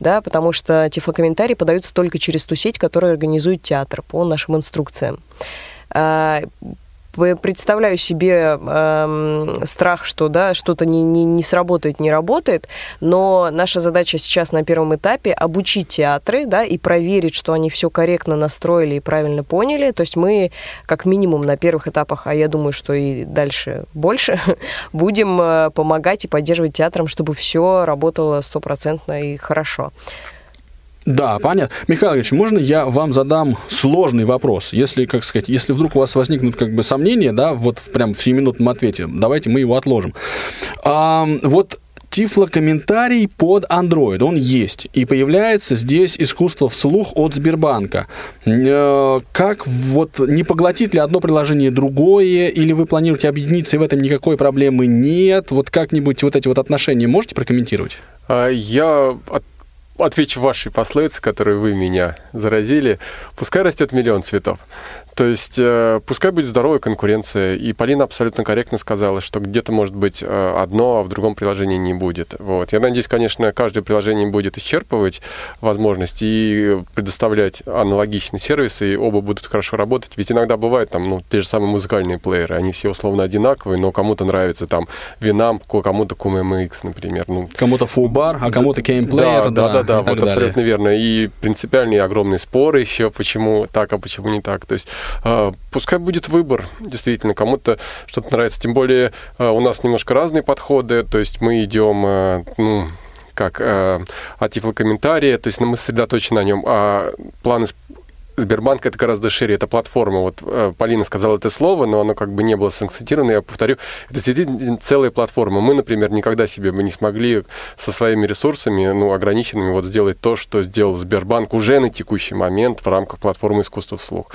Да, потому что тифлокомментарии подаются только через ту сеть, которую организует театр по нашим инструкциям. Представляю себе э, страх, что да, что-то не, не, не сработает, не работает, но наша задача сейчас на первом этапе обучить театры да, и проверить, что они все корректно настроили и правильно поняли. То есть мы как минимум на первых этапах, а я думаю, что и дальше больше, будем э, помогать и поддерживать театрам, чтобы все работало стопроцентно и хорошо. Да, понятно. Михаил Ильич, можно я вам задам сложный вопрос? Если, как сказать, если вдруг у вас возникнут как бы сомнения, да, вот прям в 7-минутном ответе, давайте мы его отложим. А, вот Тифло-комментарий под Android, он есть. И появляется здесь искусство вслух от Сбербанка. Э, как вот, не поглотит ли одно приложение другое, или вы планируете объединиться, и в этом никакой проблемы нет? Вот как-нибудь вот эти вот отношения можете прокомментировать? А, я отвечу вашей пословице, которой вы меня заразили. Пускай растет миллион цветов. То есть э, пускай будет здоровая конкуренция. И Полина абсолютно корректно сказала, что где-то может быть э, одно, а в другом приложении не будет. Вот. Я надеюсь, конечно, каждое приложение будет исчерпывать возможности и предоставлять аналогичные сервисы, и оба будут хорошо работать. Ведь иногда бывают там, ну, те же самые музыкальные плееры, они все условно одинаковые, но кому-то нравится там Winamp, кому-то QMX, например. Ну, кому-то Fullbar, а кому-то Game Player, да. Да, да, да, вот далее. абсолютно верно. И принципиальные огромные споры еще, почему так, а почему не так. То есть пускай будет выбор, действительно, кому-то что-то нравится. Тем более а, у нас немножко разные подходы, то есть мы идем, а, ну, как от тифлокомментария, то есть мы сосредоточены на нем, а планы Сбербанк это гораздо шире, это платформа. Вот э, Полина сказала это слово, но оно как бы не было санкционировано. Я повторю, это действительно целая платформа. Мы, например, никогда себе бы не смогли со своими ресурсами, ну, ограниченными, вот сделать то, что сделал Сбербанк уже на текущий момент в рамках платформы искусства вслух.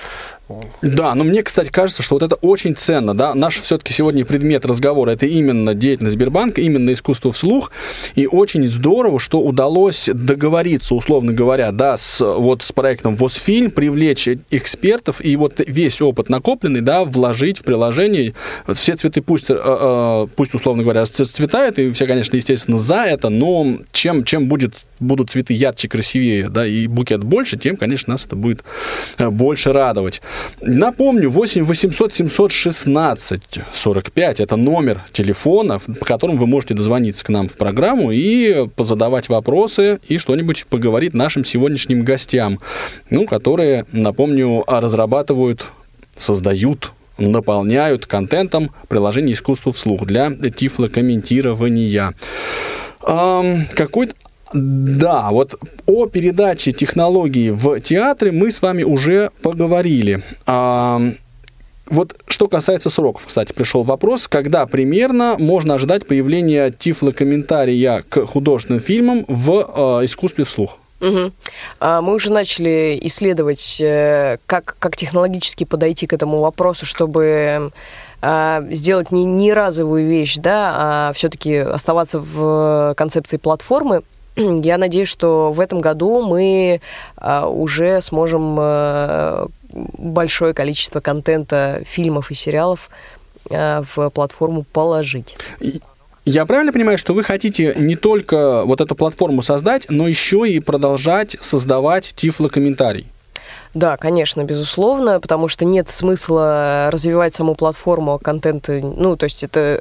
Да, но мне, кстати, кажется, что вот это очень ценно, да, наш все-таки сегодня предмет разговора это именно деятельность Сбербанка, именно искусство вслух, и очень здорово, что удалось договориться, условно говоря, да, с, вот с проектом ВОЗФильм, привлечь экспертов и вот весь опыт накопленный, да, вложить в приложение, все цветы пусть, э, э, пусть условно говоря, расцветают, и все, конечно, естественно, за это, но чем, чем будет, будут цветы ярче, красивее, да, и букет больше, тем, конечно, нас это будет э, больше радовать. Напомню, 8 800 716 45 это номер телефона, по которому вы можете дозвониться к нам в программу и позадавать вопросы и что-нибудь поговорить нашим сегодняшним гостям, ну, которые, напомню, разрабатывают, создают наполняют контентом приложение искусства вслух для тифлокомментирования. Эм, какой да, вот о передаче технологии в театре мы с вами уже поговорили. А, вот что касается сроков, кстати, пришел вопрос, когда примерно можно ожидать появления тифлокомментария к художественным фильмам в э, искусстве вслух? Угу. Мы уже начали исследовать, э, как, как технологически подойти к этому вопросу, чтобы а, сделать не, не разовую вещь, да, а все-таки оставаться в концепции платформы, я надеюсь, что в этом году мы а, уже сможем а, большое количество контента, фильмов и сериалов а, в платформу положить. Я правильно понимаю, что вы хотите не только вот эту платформу создать, но еще и продолжать создавать тифлокомментарий? Да, конечно, безусловно, потому что нет смысла развивать саму платформу а контент, ну, то есть это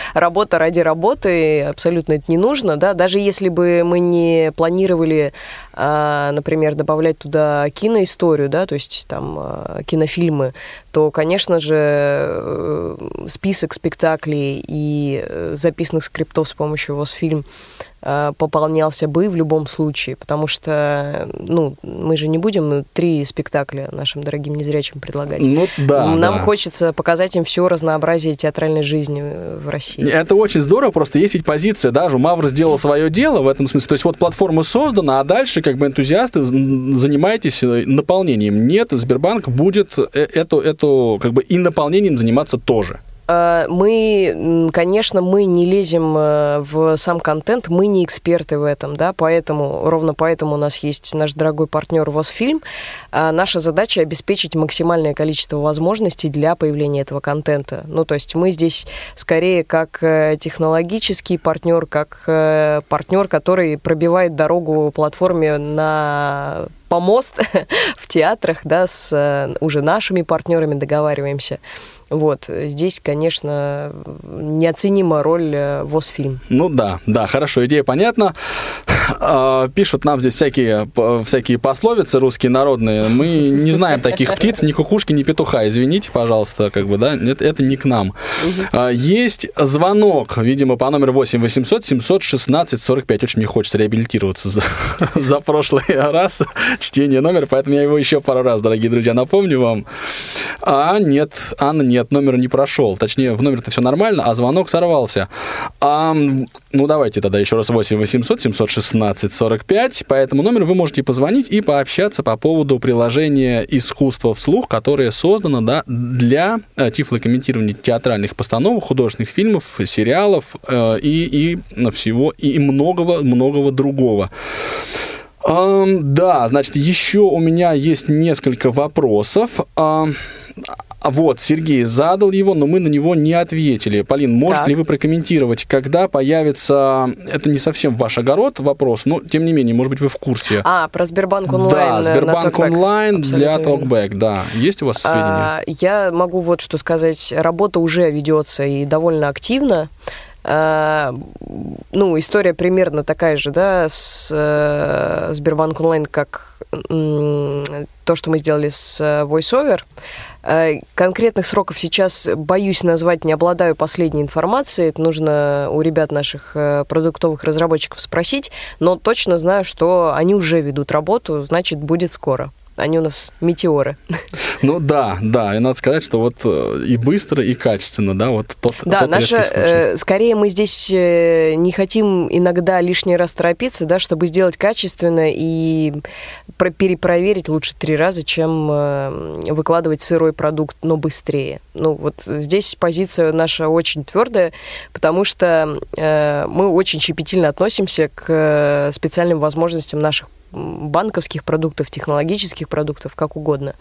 работа ради работы, абсолютно это не нужно, да, даже если бы мы не планировали, а, например, добавлять туда киноисторию, да, то есть там а, кинофильмы, то, конечно же, э, список спектаклей и э, записанных скриптов с помощью ВОЗ-фильм Э, пополнялся бы в любом случае, потому что, ну, мы же не будем три спектакля нашим дорогим незрячим предлагать. Ну, да. Нам да. хочется показать им все разнообразие театральной жизни в России. Это очень здорово, просто есть ведь позиция, да, Мавр сделал свое дело в этом смысле. То есть вот платформа создана, а дальше как бы энтузиасты занимаетесь э, наполнением. Нет, Сбербанк будет э, эту, эту как бы и наполнением заниматься тоже. Э, мы, конечно, мы не лезем э, в сам контент, мы не эксперты в этом, да, поэтому, ровно поэтому у нас есть наш дорогой партнер ВОЗФильм. А наша задача обеспечить максимальное количество возможностей для появления этого контента. Ну, то есть мы здесь скорее как э, технологический партнер, как партнер, который пробивает дорогу платформе на помост в театрах, да, с уже нашими партнерами договариваемся. Вот. Здесь, конечно, неоценима роль э, ВОЗ-фильм. Ну да, да, хорошо, идея понятна. А, пишут нам здесь всякие, всякие пословицы русские народные. Мы не знаем таких птиц, ни кукушки, ни петуха. Извините, пожалуйста, как бы, да, это, это не к нам. Угу. Есть звонок, видимо, по номеру 8 800 716 45. Очень мне хочется реабилитироваться за, за прошлый раз чтение номера, поэтому я его еще пару раз, дорогие друзья, напомню вам. А нет, Анна нет нет, номер не прошел. Точнее, в номер-то все нормально, а звонок сорвался. А, ну, давайте тогда еще раз 8 800 716 45. По этому номеру вы можете позвонить и пообщаться по поводу приложения «Искусство вслух», которое создано да, для э, тифлокомментирования театральных постановок, художественных фильмов, сериалов э, и, и всего, и многого-многого другого. Um, да, значит, еще у меня есть несколько вопросов. Uh, вот, Сергей задал его, но мы на него не ответили. Полин, может так. ли вы прокомментировать, когда появится... Это не совсем ваш огород вопрос, но, тем не менее, может быть, вы в курсе. А, про Сбербанк онлайн Да, Сбербанк онлайн для Talkback, да. Есть у вас сведения? А, я могу вот что сказать. Работа уже ведется и довольно активно. А, ну, история примерно такая же, да, с э, Сбербанк онлайн, как то, что мы сделали с э, VoiceOver. Э, конкретных сроков сейчас боюсь назвать, не обладаю последней информацией. Это нужно у ребят наших э, продуктовых разработчиков спросить. Но точно знаю, что они уже ведут работу, значит, будет скоро они у нас метеоры. Ну да, да, и надо сказать, что вот э, и быстро, и качественно, да, вот тот Да, тот наша, э, скорее мы здесь э, не хотим иногда лишний раз торопиться, да, чтобы сделать качественно и перепроверить лучше три раза, чем э, выкладывать сырой продукт, но быстрее. Ну вот здесь позиция наша очень твердая, потому что э, мы очень щепетильно относимся к специальным возможностям наших банковских продуктов, технологических продуктов, как угодно.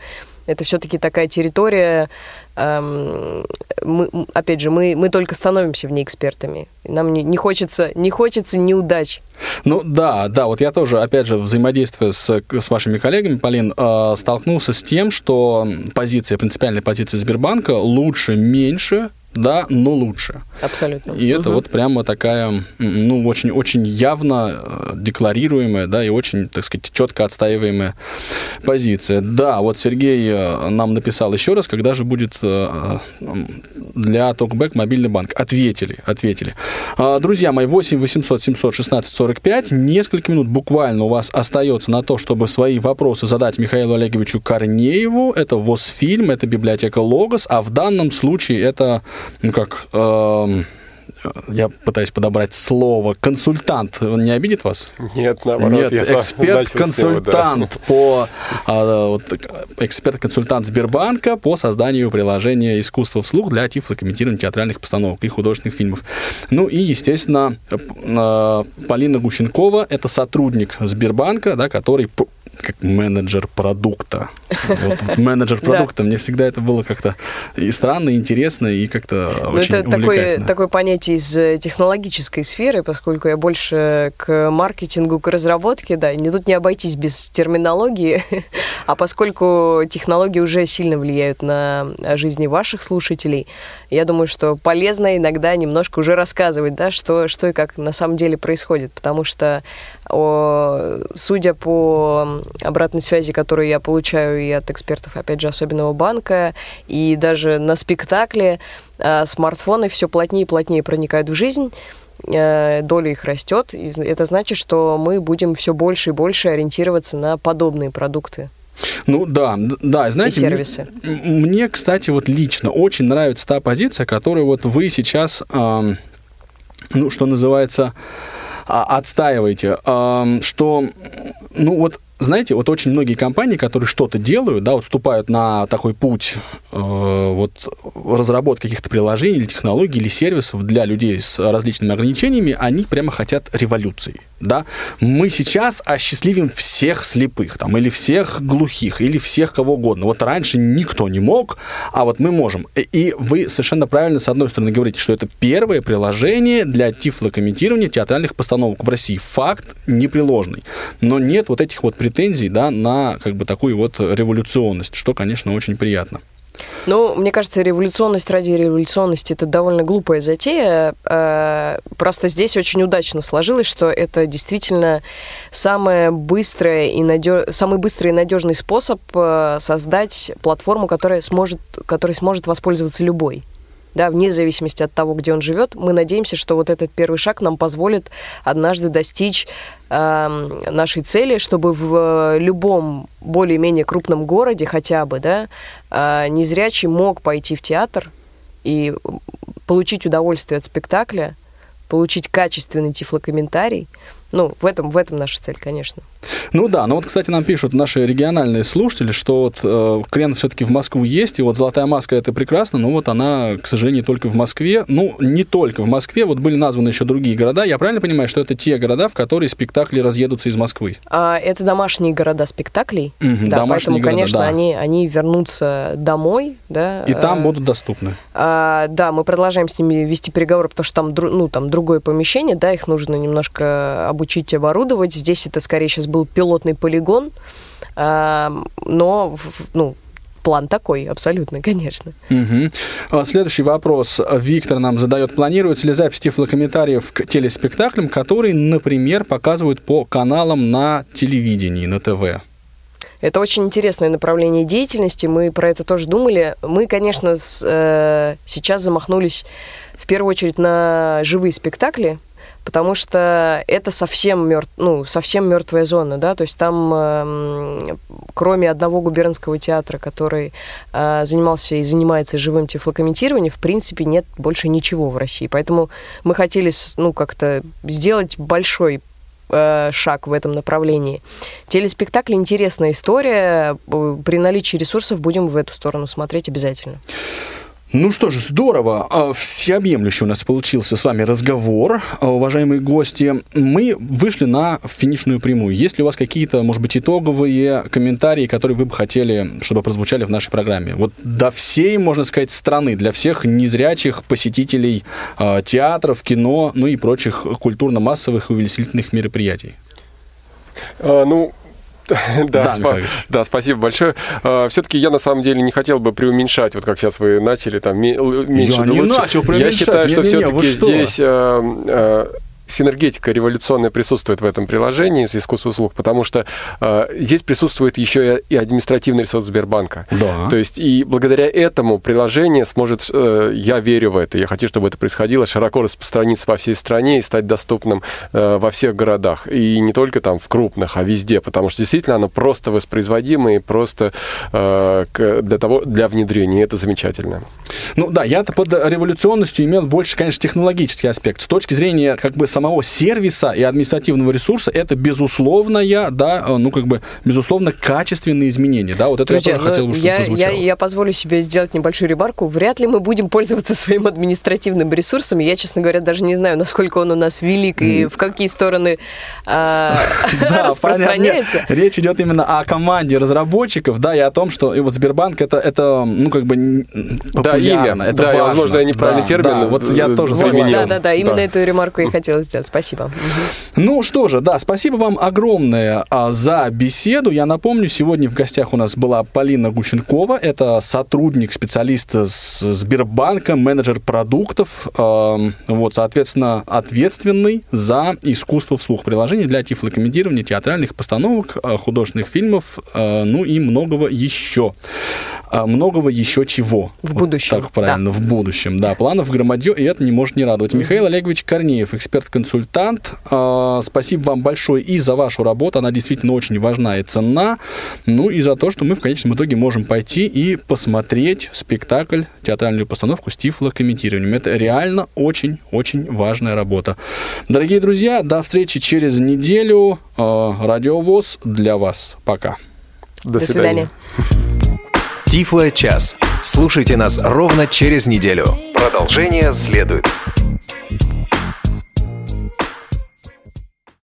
Это все-таки такая территория, эм, мы, опять же, мы, мы только становимся в ней экспертами. Нам не, не, хочется, не хочется неудач. Ну да, да, вот я тоже, опять же, взаимодействуя с, с вашими коллегами, Полин, э, столкнулся с тем, что позиция, принципиальная позиция Сбербанка лучше, меньше да, но лучше. Абсолютно. И угу. это вот прямо такая, ну, очень-очень явно э, декларируемая, да, и очень, так сказать, четко отстаиваемая позиция. Да, вот Сергей э, нам написал еще раз, когда же будет э, для Talkback мобильный банк. Ответили, ответили. А, друзья мои, 8 800 716 45, несколько минут буквально у вас остается на то, чтобы свои вопросы задать Михаилу Олеговичу Корнееву. Это ВОЗ-фильм, это библиотека Логос, а в данном случае это ну как, э, я пытаюсь подобрать слово, консультант не обидит вас? Нет, наоборот. Нет, эксперт-консультант да. по а, вот, эксперт-консультант Сбербанка по созданию приложения искусства вслух для тифлокомментирования театральных постановок и художественных фильмов. Ну и, естественно, а, Полина Гущенкова, это сотрудник Сбербанка, да, который как менеджер продукта. Вот, менеджер продукта. Мне всегда это было как-то и странно, и интересно, и как-то ну, очень это такое, такое понятие из э, технологической сферы, поскольку я больше к маркетингу, к разработке, да, не тут не обойтись без терминологии, а поскольку технологии уже сильно влияют на жизни ваших слушателей, я думаю, что полезно иногда немножко уже рассказывать, да, что, что и как на самом деле происходит, потому что, о, судя по обратной связи, которую я получаю и от экспертов, опять же, особенного банка, и даже на спектакле, э, смартфоны все плотнее и плотнее проникают в жизнь, э, доля их растет, и это значит, что мы будем все больше и больше ориентироваться на подобные продукты. Ну да, да, знаете, и сервисы. Мне, мне, кстати, вот лично очень нравится та позиция, которую вот вы сейчас, э, ну, что называется, э, отстаиваете, э, что, ну вот знаете, вот очень многие компании, которые что-то делают, да, вот вступают на такой путь э, вот разработки каких-то приложений или технологий или сервисов для людей с различными ограничениями, они прямо хотят революции, да. Мы сейчас осчастливим всех слепых, там, или всех глухих, или всех кого угодно. Вот раньше никто не мог, а вот мы можем. И вы совершенно правильно, с одной стороны, говорите, что это первое приложение для тифлокомментирования театральных постановок в России. Факт непреложный. Но нет вот этих вот претензий да, на как бы такую вот революционность, что, конечно, очень приятно. Ну, мне кажется, революционность ради революционности это довольно глупая затея. Э, просто здесь очень удачно сложилось, что это действительно самое быстрое и надеж... самый быстрый и надежный способ э, создать платформу, которая сможет, которой сможет воспользоваться любой да, вне зависимости от того, где он живет, мы надеемся, что вот этот первый шаг нам позволит однажды достичь э, нашей цели, чтобы в любом более-менее крупном городе хотя бы, да, э, незрячий мог пойти в театр и получить удовольствие от спектакля, получить качественный тифлокомментарий. Ну, в этом, в этом наша цель, конечно. Ну да, но вот, кстати, нам пишут наши региональные слушатели, что вот э, крен все-таки в Москву есть, и вот «Золотая маска» — это прекрасно, но вот она, к сожалению, только в Москве. Ну, не только в Москве, вот были названы еще другие города. Я правильно понимаю, что это те города, в которые спектакли разъедутся из Москвы? А, это домашние города спектаклей, угу, да, поэтому, города, конечно, да. они, они вернутся домой, да. И там а, будут доступны? А, да, мы продолжаем с ними вести переговоры, потому что там, ну, там другое помещение, да, их нужно немножко обучить, оборудовать. Здесь это скорее сейчас был пилотный полигон, но ну, план такой, абсолютно, конечно. Угу. Следующий вопрос. Виктор нам задает. Планируется ли запись тифлокомментариев к телеспектаклям, которые, например, показывают по каналам на телевидении, на ТВ? Это очень интересное направление деятельности. Мы про это тоже думали. Мы, конечно, с, э, сейчас замахнулись в первую очередь на живые спектакли, потому что это совсем, мертв, ну, совсем мертвая зона, да, то есть там, э, кроме одного губернского театра, который э, занимался и занимается живым тифлокомментированием, в принципе, нет больше ничего в России. Поэтому мы хотели, ну, как-то сделать большой э, шаг в этом направлении. Телеспектакль интересная история. При наличии ресурсов будем в эту сторону смотреть обязательно. Ну что ж, здорово. А, всеобъемлющий у нас получился с вами разговор, а, уважаемые гости. Мы вышли на финишную прямую. Есть ли у вас какие-то, может быть, итоговые комментарии, которые вы бы хотели, чтобы прозвучали в нашей программе? Вот до всей, можно сказать, страны, для всех незрячих посетителей э, театров, кино, ну и прочих культурно-массовых и увеселительных мероприятий. А, ну, да, да, да, спасибо большое. А, Все-таки я на самом деле не хотел бы преуменьшать, вот как сейчас вы начали, там меньше я не начал Я считаю, что все-таки здесь а, а, синергетика революционная присутствует в этом приложении с искусством слух, потому что э, здесь присутствует еще и административный ресурс Сбербанка. Да. То есть и благодаря этому приложение сможет, э, я верю в это, я хочу, чтобы это происходило, широко распространиться по всей стране и стать доступным э, во всех городах. И не только там в крупных, а везде, потому что действительно оно просто воспроизводимо и просто э, для того, для внедрения. И это замечательно. Ну да, я под революционностью имел больше, конечно, технологический аспект. С точки зрения как бы самого сервиса и административного ресурса это безусловная, да, ну как бы безусловно качественные изменения, да, вот это Друзья, я тоже хотел бы, чтобы я, прозвучало. Я, я позволю себе сделать небольшую ремарку. Вряд ли мы будем пользоваться своим административным ресурсом. Я, честно говоря, даже не знаю, насколько он у нас велик и в какие стороны а, распространяется. Речь идет именно о команде разработчиков, да, и о том, что и вот Сбербанк это, это ну как бы да, имя. Это да, возможно, я неправильный термин. Вот я тоже согласен. Да, да, да, именно эту ремарку я хотела сделать. Спасибо. Ну что же, да, спасибо вам огромное а, за беседу. Я напомню, сегодня в гостях у нас была Полина Гущенкова. Это сотрудник, специалист с Сбербанка, менеджер продуктов. Вот, соответственно, ответственный за искусство вслух приложений для тифлокомментирования театральных постановок, а, художественных фильмов, а, ну и многого еще. Многого еще чего. В будущем. Так правильно, да. в будущем. Да, планов громадье, и это не может не радовать. Михаил Олегович Корнеев, эксперт-консультант. Спасибо вам большое и за вашу работу. Она действительно очень важна и ценна. Ну и за то, что мы в конечном итоге можем пойти и посмотреть спектакль, театральную постановку с тифлокомментированием. Это реально очень-очень важная работа. Дорогие друзья, до встречи через неделю. Радиовоз для вас. Пока. До, до свидания. Тифло час. Слушайте нас ровно через неделю. Продолжение следует.